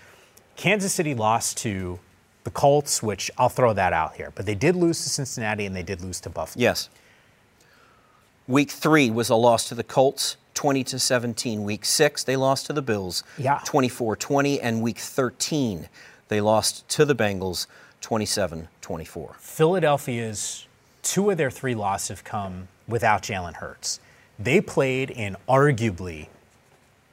[SPEAKER 4] Kansas City lost to the Colts, which I'll throw that out here, but they did lose to Cincinnati and they did lose to Buffalo.
[SPEAKER 3] Yes. Week three was a loss to the Colts. 20 to 17. Week 6 they lost to the Bills.
[SPEAKER 4] Yeah.
[SPEAKER 3] 24-20 and week 13 they lost to the Bengals 27-24.
[SPEAKER 4] Philadelphia's two of their three losses have come without Jalen Hurts. They played in arguably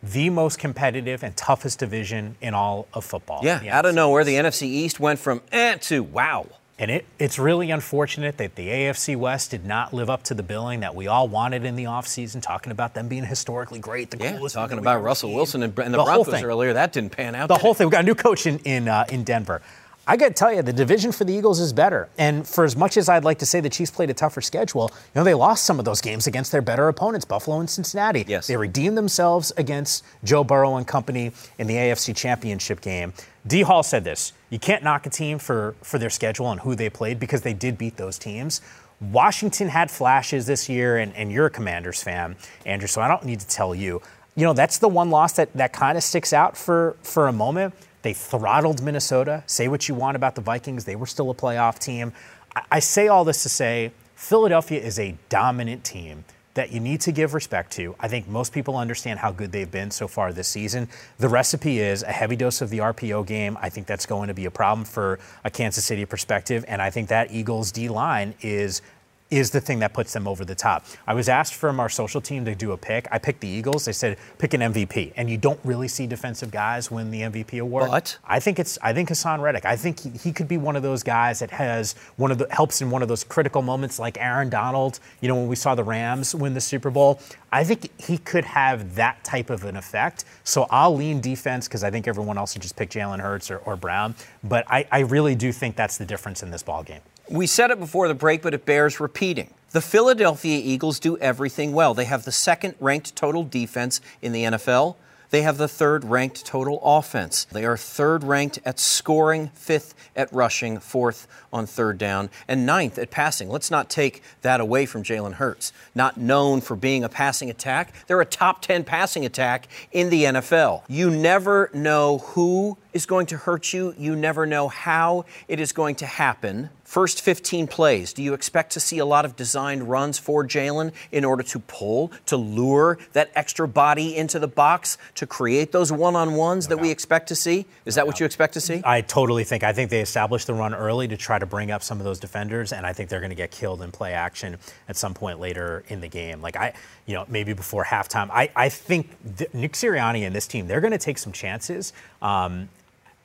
[SPEAKER 4] the most competitive and toughest division in all of football.
[SPEAKER 3] Yeah, out of nowhere, the NFC East went from eh to wow.
[SPEAKER 4] And it, it's really unfortunate that the AFC West did not live up to the billing that we all wanted in the offseason, talking about them being historically great, the
[SPEAKER 3] yeah,
[SPEAKER 4] coolest.
[SPEAKER 3] Talking about Russell. Wilson and, and the, the Broncos earlier, that didn't pan out.
[SPEAKER 4] The whole thing. We got a new coach in in, uh, in Denver. I got to tell you, the division for the Eagles is better. And for as much as I'd like to say the Chiefs played a tougher schedule, you know, they lost some of those games against their better opponents, Buffalo and Cincinnati.
[SPEAKER 3] Yes.
[SPEAKER 4] They redeemed themselves against Joe Burrow and company in the AFC Championship game. D Hall said this you can't knock a team for, for their schedule and who they played because they did beat those teams. Washington had flashes this year, and, and you're a Commanders fan, Andrew, so I don't need to tell you. You know, that's the one loss that, that kind of sticks out for, for a moment. They throttled Minnesota. Say what you want about the Vikings, they were still a playoff team. I, I say all this to say Philadelphia is a dominant team that you need to give respect to. I think most people understand how good they've been so far this season. The recipe is a heavy dose of the RPO game. I think that's going to be a problem for a Kansas City perspective. And I think that Eagles D line is is the thing that puts them over the top. I was asked from our social team to do a pick. I picked the Eagles. They said pick an MVP, and you don't really see defensive guys win the MVP award.
[SPEAKER 3] What?
[SPEAKER 4] I think it's I think Haason Reddick. I think he, he could be one of those guys that has one of the helps in one of those critical moments, like Aaron Donald. You know when we saw the Rams win the Super Bowl. I think he could have that type of an effect. So I'll lean defense because I think everyone else just pick Jalen Hurts or, or Brown. But I, I really do think that's the difference in this ball game.
[SPEAKER 3] We said it before the break, but it bears repeating. The Philadelphia Eagles do everything well. They have the second ranked total defense in the NFL. They have the third ranked total offense. They are third ranked at scoring, fifth at rushing, fourth on third down, and ninth at passing. Let's not take that away from Jalen Hurts. Not known for being a passing attack, they're a top 10 passing attack in the NFL. You never know who is going to hurt you, you never know how it is going to happen. First 15 plays, do you expect to see a lot of designed runs for Jalen in order to pull, to lure that extra body into the box, to create those one on ones no that doubt. we expect to see? Is no that doubt. what you expect to see?
[SPEAKER 4] I totally think. I think they established the run early to try to bring up some of those defenders, and I think they're going to get killed in play action at some point later in the game. Like, I, you know, maybe before halftime. I, I think Nick Sirianni and this team, they're going to take some chances. Um,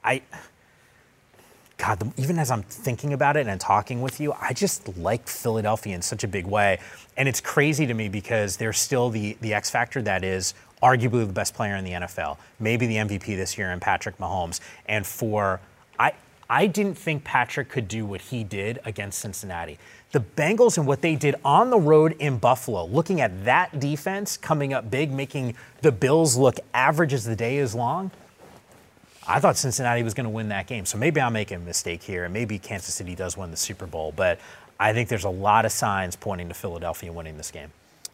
[SPEAKER 4] I God, even as I'm thinking about it and talking with you, I just like Philadelphia in such a big way. And it's crazy to me because they're still the, the X factor that is arguably the best player in the NFL, maybe the MVP this year in Patrick Mahomes. And for, I, I didn't think Patrick could do what he did against Cincinnati. The Bengals and what they did on the road in Buffalo, looking at that defense coming up big, making the Bills look average as the day is long I thought Cincinnati was going to win that game. So maybe I'm making a mistake here, and maybe Kansas City does win the Super Bowl. But I think there's a lot of signs pointing to Philadelphia winning this game.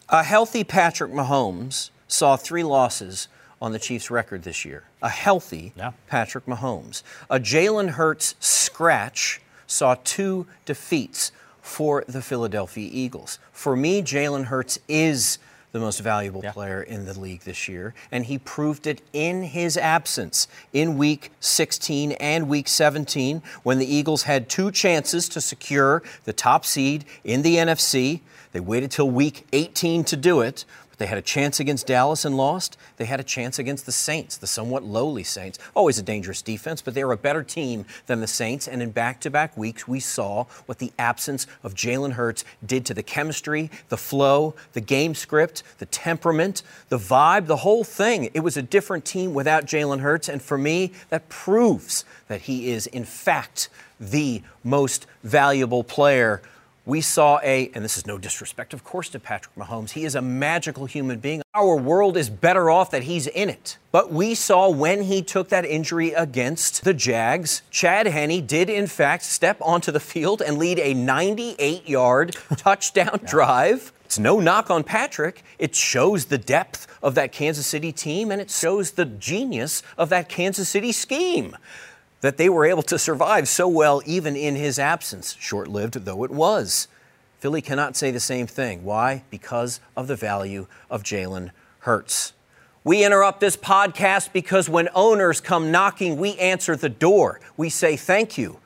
[SPEAKER 3] A healthy Patrick Mahomes saw three losses on the Chiefs' record this year. A healthy
[SPEAKER 4] Yeah.
[SPEAKER 3] Patrick Mahomes. A Jalen Hurts scratch saw two defeats for the Philadelphia Eagles. For me, Jalen Hurts is the most valuable player in the league this year, and he proved it in his absence in week 16 and week 17 when the Eagles had two chances to secure the top seed in the NFC. They waited till week 18 to do it, they had a chance against Dallas and lost. They had a chance against the Saints, the somewhat lowly Saints. Always a dangerous defense, but they were a better team than the Saints. And in back to back weeks, we saw what the absence of Jalen Hurts did to the chemistry, the flow, the game script, the temperament, the vibe, the whole thing. It was a different team without Jalen Hurts. And for me, that proves that he is, in fact, the most valuable player we saw a, and this is no disrespect, of course, to Patrick Mahomes. He is a magical human being. Our world is better off that he's in it. But we saw when he took that injury against the Jags, Chad Henne did, in fact, step onto the field and lead a 98 yard touchdown drive. It's no knock on Patrick. It shows the depth of that Kansas City team and it shows the genius of that Kansas City scheme that they were able to survive so well even in his absence, short lived though it was. Philly cannot say the same thing. Why? Because of the value of Jalen Hurts. We interrupt this podcast because when owners come knocking, we answer the door. We say thank you.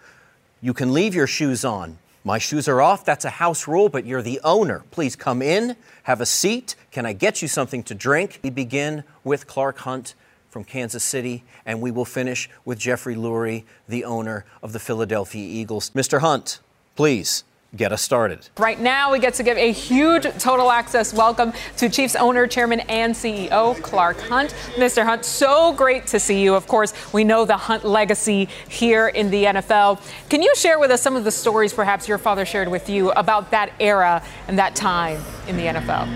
[SPEAKER 3] You can leave your shoes on. My shoes are off. That's a house rule, but you're the owner. Please come in, have a seat. Can I get you something to drink? We begin with Clark Hunt from Kansas City, and we will finish with Jeffrey Lurie, the owner of the Philadelphia Eagles. Mr. Hunt, please get us started.
[SPEAKER 9] Right now, we get to give a huge total access welcome to Chiefs owner, chairman, and CEO Clark Hunt. Mr. Hunt, so great to see you. Of course, we know the Hunt legacy here in the NFL. Can you share with us some of the stories perhaps your father shared with you about that era and that time in the NFL?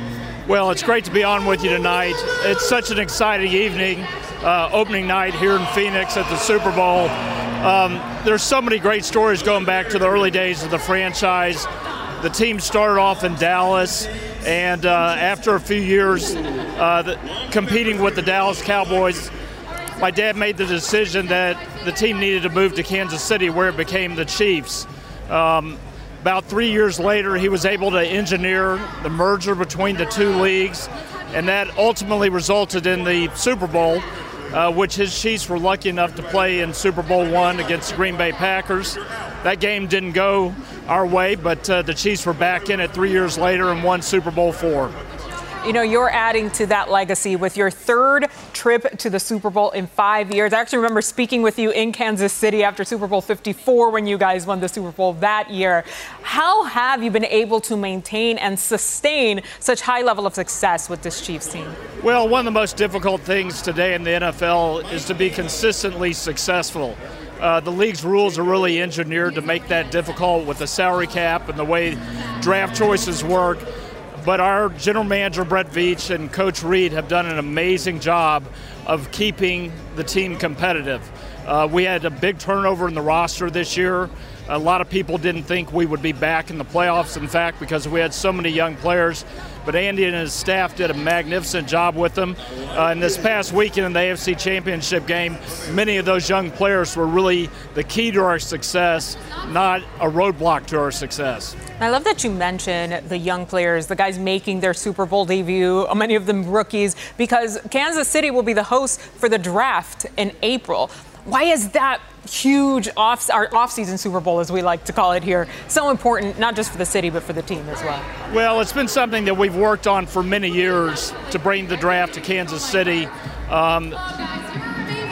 [SPEAKER 11] Well, it's great to be on with you tonight. It's such an exciting evening, uh, opening night here in Phoenix at the Super Bowl. Um, there's so many great stories going back to the early days of the franchise. The team started off in Dallas, and uh, after a few years uh, the, competing with the Dallas Cowboys, my dad made the decision that the team needed to move to Kansas City, where it became the Chiefs. Um, about three years later, he was able to engineer the merger between the two leagues, and that ultimately resulted in the Super Bowl, uh, which his Chiefs were lucky enough to play in Super Bowl one against the Green Bay Packers. That game didn't go our way, but uh, the Chiefs were back in it three years later and won Super Bowl four.
[SPEAKER 9] You know, you're adding to that legacy with your third trip to the Super Bowl in five years. I actually remember speaking with you in Kansas City after Super Bowl 54 when you guys won the Super Bowl that year. How have you been able to maintain and sustain such high level of success with this Chiefs team?
[SPEAKER 11] Well, one of the most difficult things today in the NFL is to be consistently successful. Uh, the league's rules are really engineered to make that difficult with the salary cap and the way draft choices work. But our general manager, Brett Veach, and Coach Reid have done an amazing job of keeping the team competitive. Uh, we had a big turnover in the roster this year. A lot of people didn't think we would be back in the playoffs, in fact, because we had so many young players. But Andy and his staff did a magnificent job with them. Uh, and this past weekend in the AFC Championship game, many of those young players were really the key to our success, not a roadblock to our success.
[SPEAKER 9] I love that you mention the young players, the guys making their Super Bowl debut, many of them rookies, because Kansas City will be the host for the draft in April. Why is that huge off our off-season Super Bowl, as we like to call it here, so important, not just for the city but for the team as well?
[SPEAKER 11] Well, it's been something that we've worked on for many years to bring the draft to Kansas City. Um,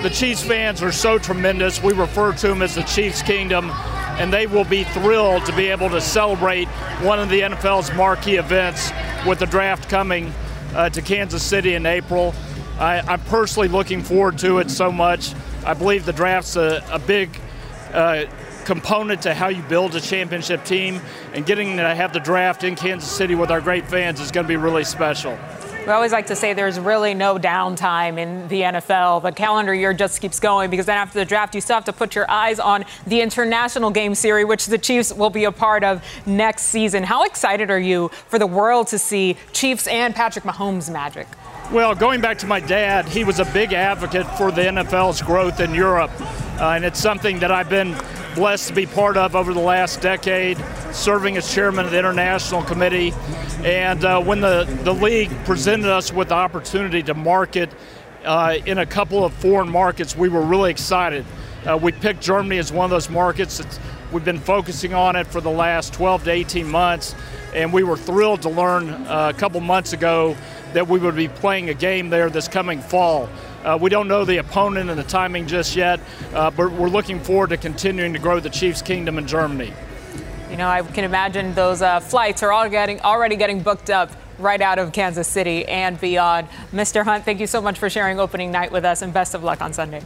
[SPEAKER 11] the Chiefs fans are so tremendous. We refer to them as the Chiefs Kingdom, and they will be thrilled to be able to celebrate one of the NFL's marquee events with the draft coming uh, to Kansas City in April. I, I'm personally looking forward to it so much. I believe the draft's a, a big uh, component to how you build a championship team, and getting to have the draft in Kansas City with our great fans is going to be really special.
[SPEAKER 9] We always like to say there's really no downtime in the NFL. The calendar year just keeps going because then after the draft, you still have to put your eyes on the international game series, which the Chiefs will be a part of next season. How excited are you for the world to see Chiefs and Patrick Mahomes magic?
[SPEAKER 11] Well, going back to my dad, he was a big advocate for the NFL's growth in Europe. Uh, and it's something that I've been blessed to be part of over the last decade, serving as chairman of the International Committee. And uh, when the, the league presented us with the opportunity to market uh, in a couple of foreign markets, we were really excited. Uh, we picked Germany as one of those markets. We've been focusing on it for the last 12 to 18 months, and we were thrilled to learn uh, a couple months ago that we would be playing a game there this coming fall. Uh, we don't know the opponent and the timing just yet, uh, but we're looking forward to continuing to grow the Chiefs' kingdom in Germany.
[SPEAKER 9] You know, I can imagine those uh, flights are all getting already getting booked up right out of Kansas City and beyond. Mr. Hunt, thank you so much for sharing opening night with us, and best of luck on Sunday.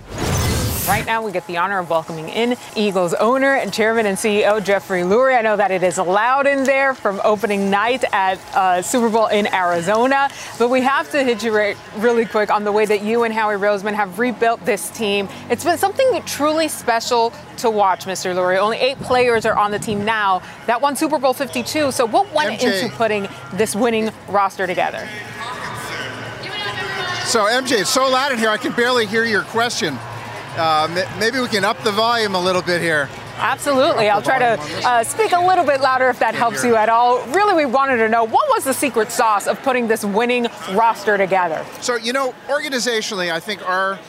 [SPEAKER 9] Right now, we get the honor of welcoming in Eagles owner and chairman and CEO Jeffrey Lurie. I know that it is loud in there from opening night at uh, Super Bowl in Arizona, but we have to hit you right, really quick on the way that you and Howie Roseman have rebuilt this team. It's been something truly special to watch, Mr. Lurie. Only eight players are on the team now that won Super Bowl 52. So, what went
[SPEAKER 12] MJ.
[SPEAKER 9] into putting this winning roster together?
[SPEAKER 12] So, MJ, it's so loud in here, I can barely hear your question. Uh, maybe we can up the volume a little bit here.
[SPEAKER 9] Absolutely. I'll try to uh, speak a little bit louder if that helps you at all. Really, we wanted to know what was the secret sauce of putting this winning roster together?
[SPEAKER 12] So, you know, organizationally, I think our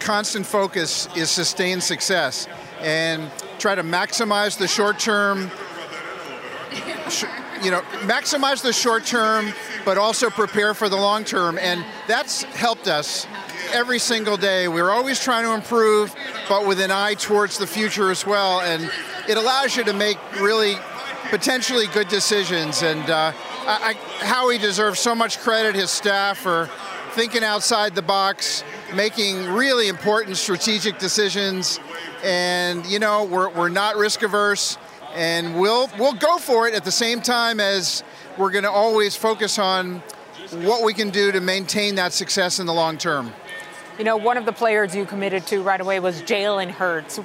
[SPEAKER 12] constant focus is sustained success and try to maximize the short term, sh- you know, maximize the short term, but also prepare for the long term. And that's helped us every single day. We're always trying to improve, but with an eye towards the future as well. And it allows you to make really potentially good decisions. And uh, I, I, Howie deserves so much credit, his staff, for thinking outside the box, making really important strategic decisions. And, you know, we're, we're not risk averse. And we'll, we'll go for it at the same time as we're going to always focus on what we can do to maintain that success in the long term.
[SPEAKER 9] You know, one of the players you committed to right away was Jalen Hurts.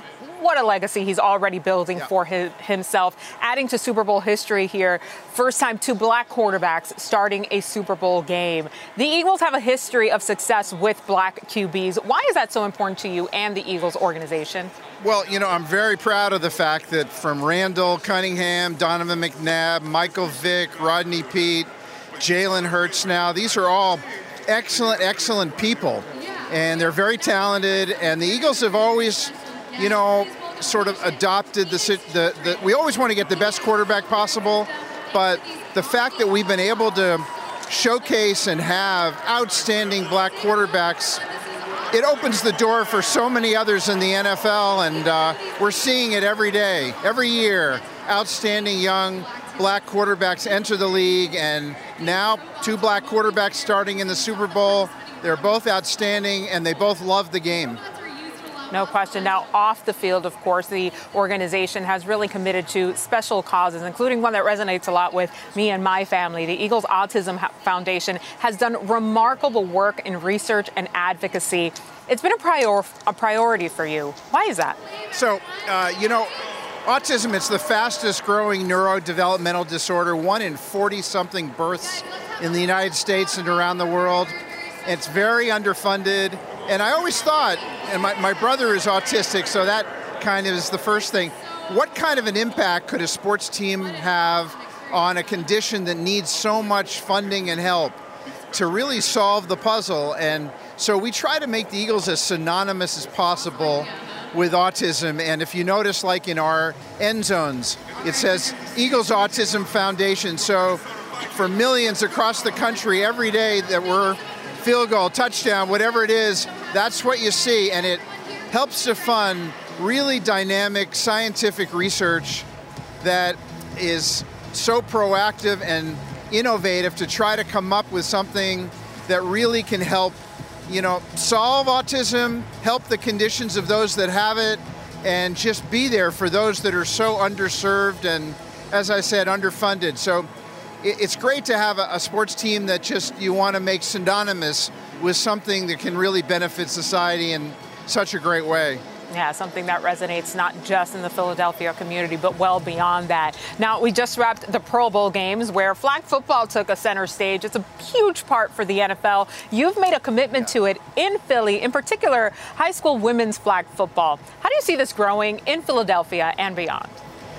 [SPEAKER 9] What a legacy he's already building yeah. for his, himself. Adding to Super Bowl history here, first time two black quarterbacks starting a Super Bowl game. The Eagles have a history of success with black QBs. Why is that so important to you and the Eagles organization?
[SPEAKER 12] Well, you know, I'm very proud of the fact that from Randall Cunningham, Donovan McNabb, Michael Vick, Rodney Peete, Jalen Hurts now, these are all excellent, excellent people and they're very talented. And the Eagles have always, you know, sort of adopted the, the, the we always want to get the best quarterback possible, but the fact that we've been able to showcase and have outstanding black quarterbacks it opens the door for so many others in the NFL, and uh, we're seeing it every day, every year. Outstanding young black quarterbacks enter the league, and now two black quarterbacks starting in the Super Bowl. They're both outstanding and they both love the game.
[SPEAKER 9] No question. Now, off the field, of course, the organization has really committed to special causes, including one that resonates a lot with me and my family. The Eagles Autism Foundation has done remarkable work in research and advocacy. It's been a, prior- a priority for you. Why is that?
[SPEAKER 12] So, uh, you know, autism it's the fastest growing neurodevelopmental disorder one in 40 something births in the united states and around the world it's very underfunded. And I always thought, and my, my brother is autistic, so that kind of is the first thing. What kind of an impact could a sports team have on a condition that needs so much funding and help to really solve the puzzle? And so we try to make the Eagles as synonymous as possible with autism. And if you notice, like in our end zones, it says Eagles Autism Foundation. So for millions across the country every day that we're field goal, touchdown, whatever it is, that's what you see. And it helps to fund really dynamic scientific research that is so proactive and innovative to try to come up with something that really can help, you know, solve autism, help the conditions of those that have it, and just be there for those that are so underserved and, as I said, underfunded. So it's great to have a, sports team that just you want to make synonymous with something that can really benefit society in such a great way.
[SPEAKER 9] Yeah, something that resonates not just in the Philadelphia community, but well beyond that. Now, we just wrapped the Pro Bowl games where flag football took a center stage. It's a huge part for the NFL. You've made a commitment to it in Philly, in particular, high school women's flag football. How do you see this growing in Philadelphia and beyond?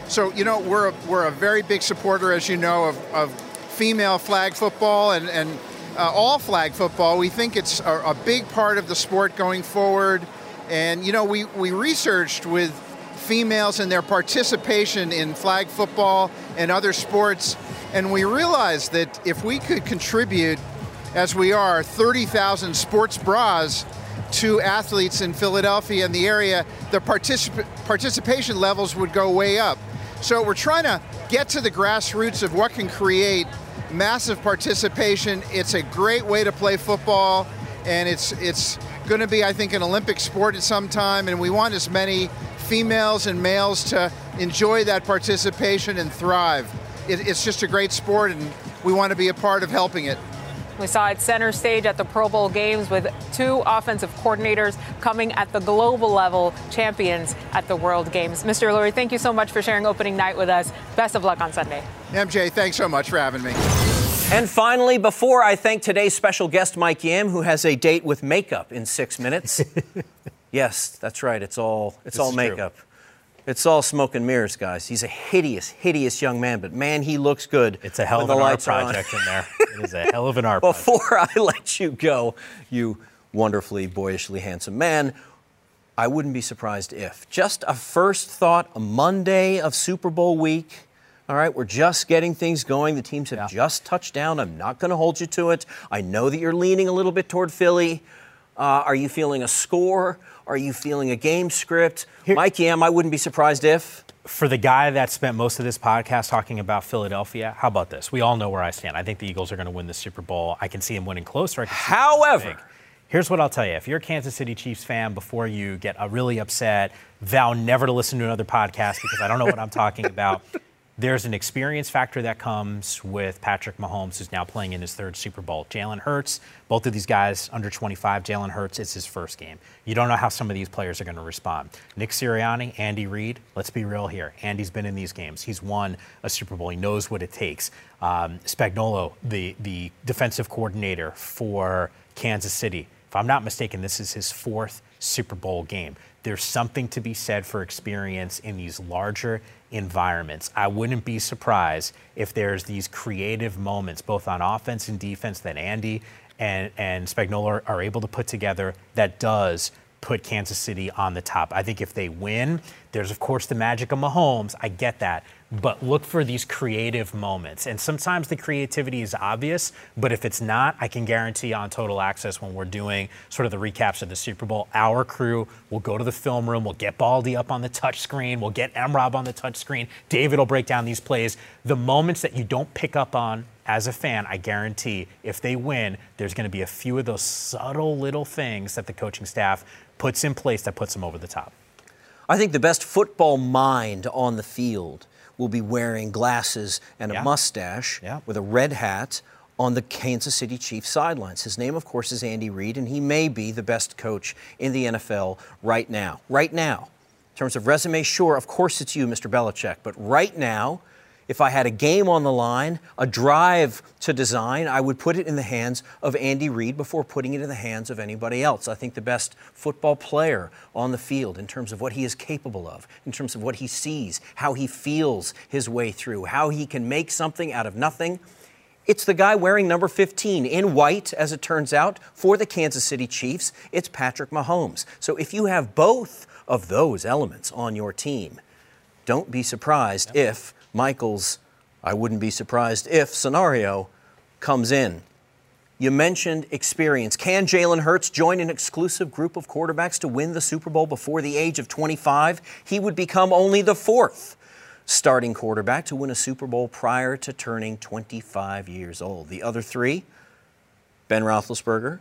[SPEAKER 12] So, you know, we're a, we're a very big supporter, as you know, of, of female flag football and, and uh, all flag football. We think it's a, a big part of the sport going forward. And, you know, we, we researched with females and their participation in flag football and other sports, and we realized that if we could contribute, as we are, 30,000 sports bras to athletes in Philadelphia and the area, the particip- participation levels would go way up. So we're trying to get to the grassroots of what can create massive participation. It's a great way to play football, and it's it's going to be, I think, an Olympic sport at some time, and we want as many females and males to enjoy that participation and thrive. It, it's just a great sport, and we want to be a part of helping it.
[SPEAKER 9] We saw it center stage at the Pro Bowl games with two offensive coordinators coming at the global level champions at the World Games. Mr. Lurie, thank you so much for sharing opening night with us. Best of luck on Sunday.
[SPEAKER 12] MJ, thanks so much for having me.
[SPEAKER 3] And finally, before I thank today's special guest, Mike Yam, who has a date with makeup in six minutes. yes, that's right. It's all it's
[SPEAKER 4] This
[SPEAKER 3] all
[SPEAKER 4] is true.
[SPEAKER 3] It's all smoke and mirrors, guys. He's a hideous, hideous young man, but man, he looks good.
[SPEAKER 4] It's a hell of an art project in there. It is a hell of an art project.
[SPEAKER 3] Before I let you go, you wonderfully, boyishly handsome man, I wouldn't be surprised if. Just a first thought, a Monday of Super Bowl week. All right, we're just getting things going. The teams have just touched down. I'm not going to hold you to it. I know that you're leaning a little bit toward Philly. Uh, are you feeling a score? Are you feeling a game script? Mike Yam, I wouldn't be surprised if.
[SPEAKER 4] For the guy that spent most of this podcast talking about Philadelphia, how about this? We all know where I stand. I think the Eagles are going to win the Super Bowl. I can see them winning closer. I can see
[SPEAKER 3] However.
[SPEAKER 4] Here's what I'll tell you. If you're a Kansas City Chiefs fan, before you get uh, really upset, vow never to listen to another podcast because I don't know what I'm talking about. There's an experience factor that comes with Patrick Mahomes, who's now playing in his third Super Bowl. Jalen Hurts, both of these guys under 25. Jalen Hurts, it's his first game. You don't know how some of these players are going to respond. Nick Sirianni, Andy Reid, let's be real here. Andy's been in these games. He's won a Super Bowl. He knows what it takes. Um, Spagnuolo, the, the defensive coordinator for Kansas City, if I'm not mistaken, this is his fourth Super Bowl game. There's something to be said for experience in these larger environments. I wouldn't be surprised if there's these creative moments, both on offense and defense, that Andy and, and Spagnuolo are, are able to put together that does put Kansas City on the top. I think if they win, there's of course the magic of Mahomes. I get that. But look for these creative moments. And sometimes the creativity is obvious, but if it's not, I can guarantee on Total Access when we're doing sort of the recaps of the Super Bowl, our crew will go to the film room, we'll get Baldy up on the touch screen, we'll get M Rob on the touch screen, David will break down these plays. The moments that you don't pick up on as a fan, I guarantee if they win, there's going to be a few of those subtle little things that the coaching staff puts in place that puts him over the top.
[SPEAKER 3] I think the best football mind on the field will be wearing glasses and a
[SPEAKER 4] Yeah.
[SPEAKER 3] mustache
[SPEAKER 4] Yeah.
[SPEAKER 3] with a red hat on the Kansas City Chiefs sidelines. His name, of course, is Andy Reid, and he may be the best coach in the NFL right now. Right now. In terms of resume, sure, of course it's you, Mr. Belichick, but right now, if I had a game on the line, a drive to design, I would put it in the hands of Andy Reid before putting it in the hands of anybody else. I think the best football player on the field in terms of what he is capable of, in terms of what he sees, how he feels his way through, how he can make something out of nothing. It's the guy wearing number 15 in white, as it turns out, for the Kansas City Chiefs. It's Patrick Mahomes. So if you have both of those elements on your team, don't be surprised if Michael's I wouldn't be surprised if scenario comes in. You mentioned experience. Can Jalen Hurts join an exclusive group of quarterbacks to win the Super Bowl before the age of 25? He would become only the fourth starting quarterback to win a Super Bowl prior to turning 25 years old. The other three Ben Roethlisberger,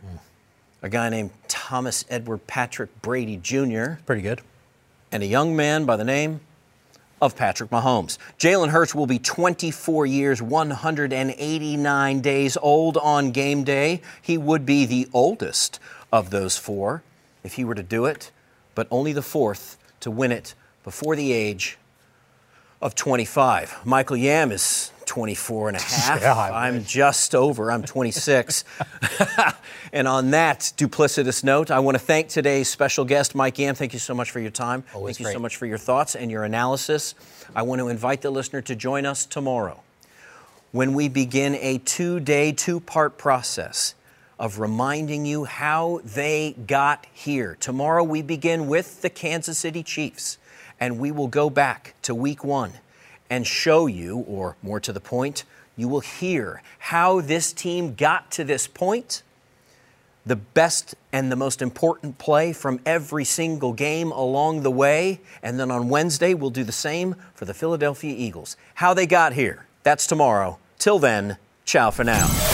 [SPEAKER 3] a guy named Thomas Edward Patrick Brady Jr.,
[SPEAKER 4] Pretty good.
[SPEAKER 3] and a young man by the name of Patrick Mahomes. Jalen Hurts will be 24 years, 189 days old on game day. He would be the oldest of those four if he were to do it, but only the fourth to win it before the age of 25. Michael Yam is 24 and a half.
[SPEAKER 4] Yeah,
[SPEAKER 3] I'm just over. I'm 26. and on that duplicitous note, I want to thank today's special guest, Mike Yam. Thank you so much for your time.
[SPEAKER 4] Always
[SPEAKER 3] thank you so much for your thoughts and your analysis. I want to invite the listener to join us tomorrow when we begin a two day, two part process of reminding you how they got here. Tomorrow we begin with the Kansas City Chiefs, and we will go back to week one and show you, or more to the point, you will hear how this team got to this point. The best and the most important play from every single game along the way. And then on Wednesday, we'll do the same for the Philadelphia Eagles. How they got here, that's tomorrow. Till then, ciao for now.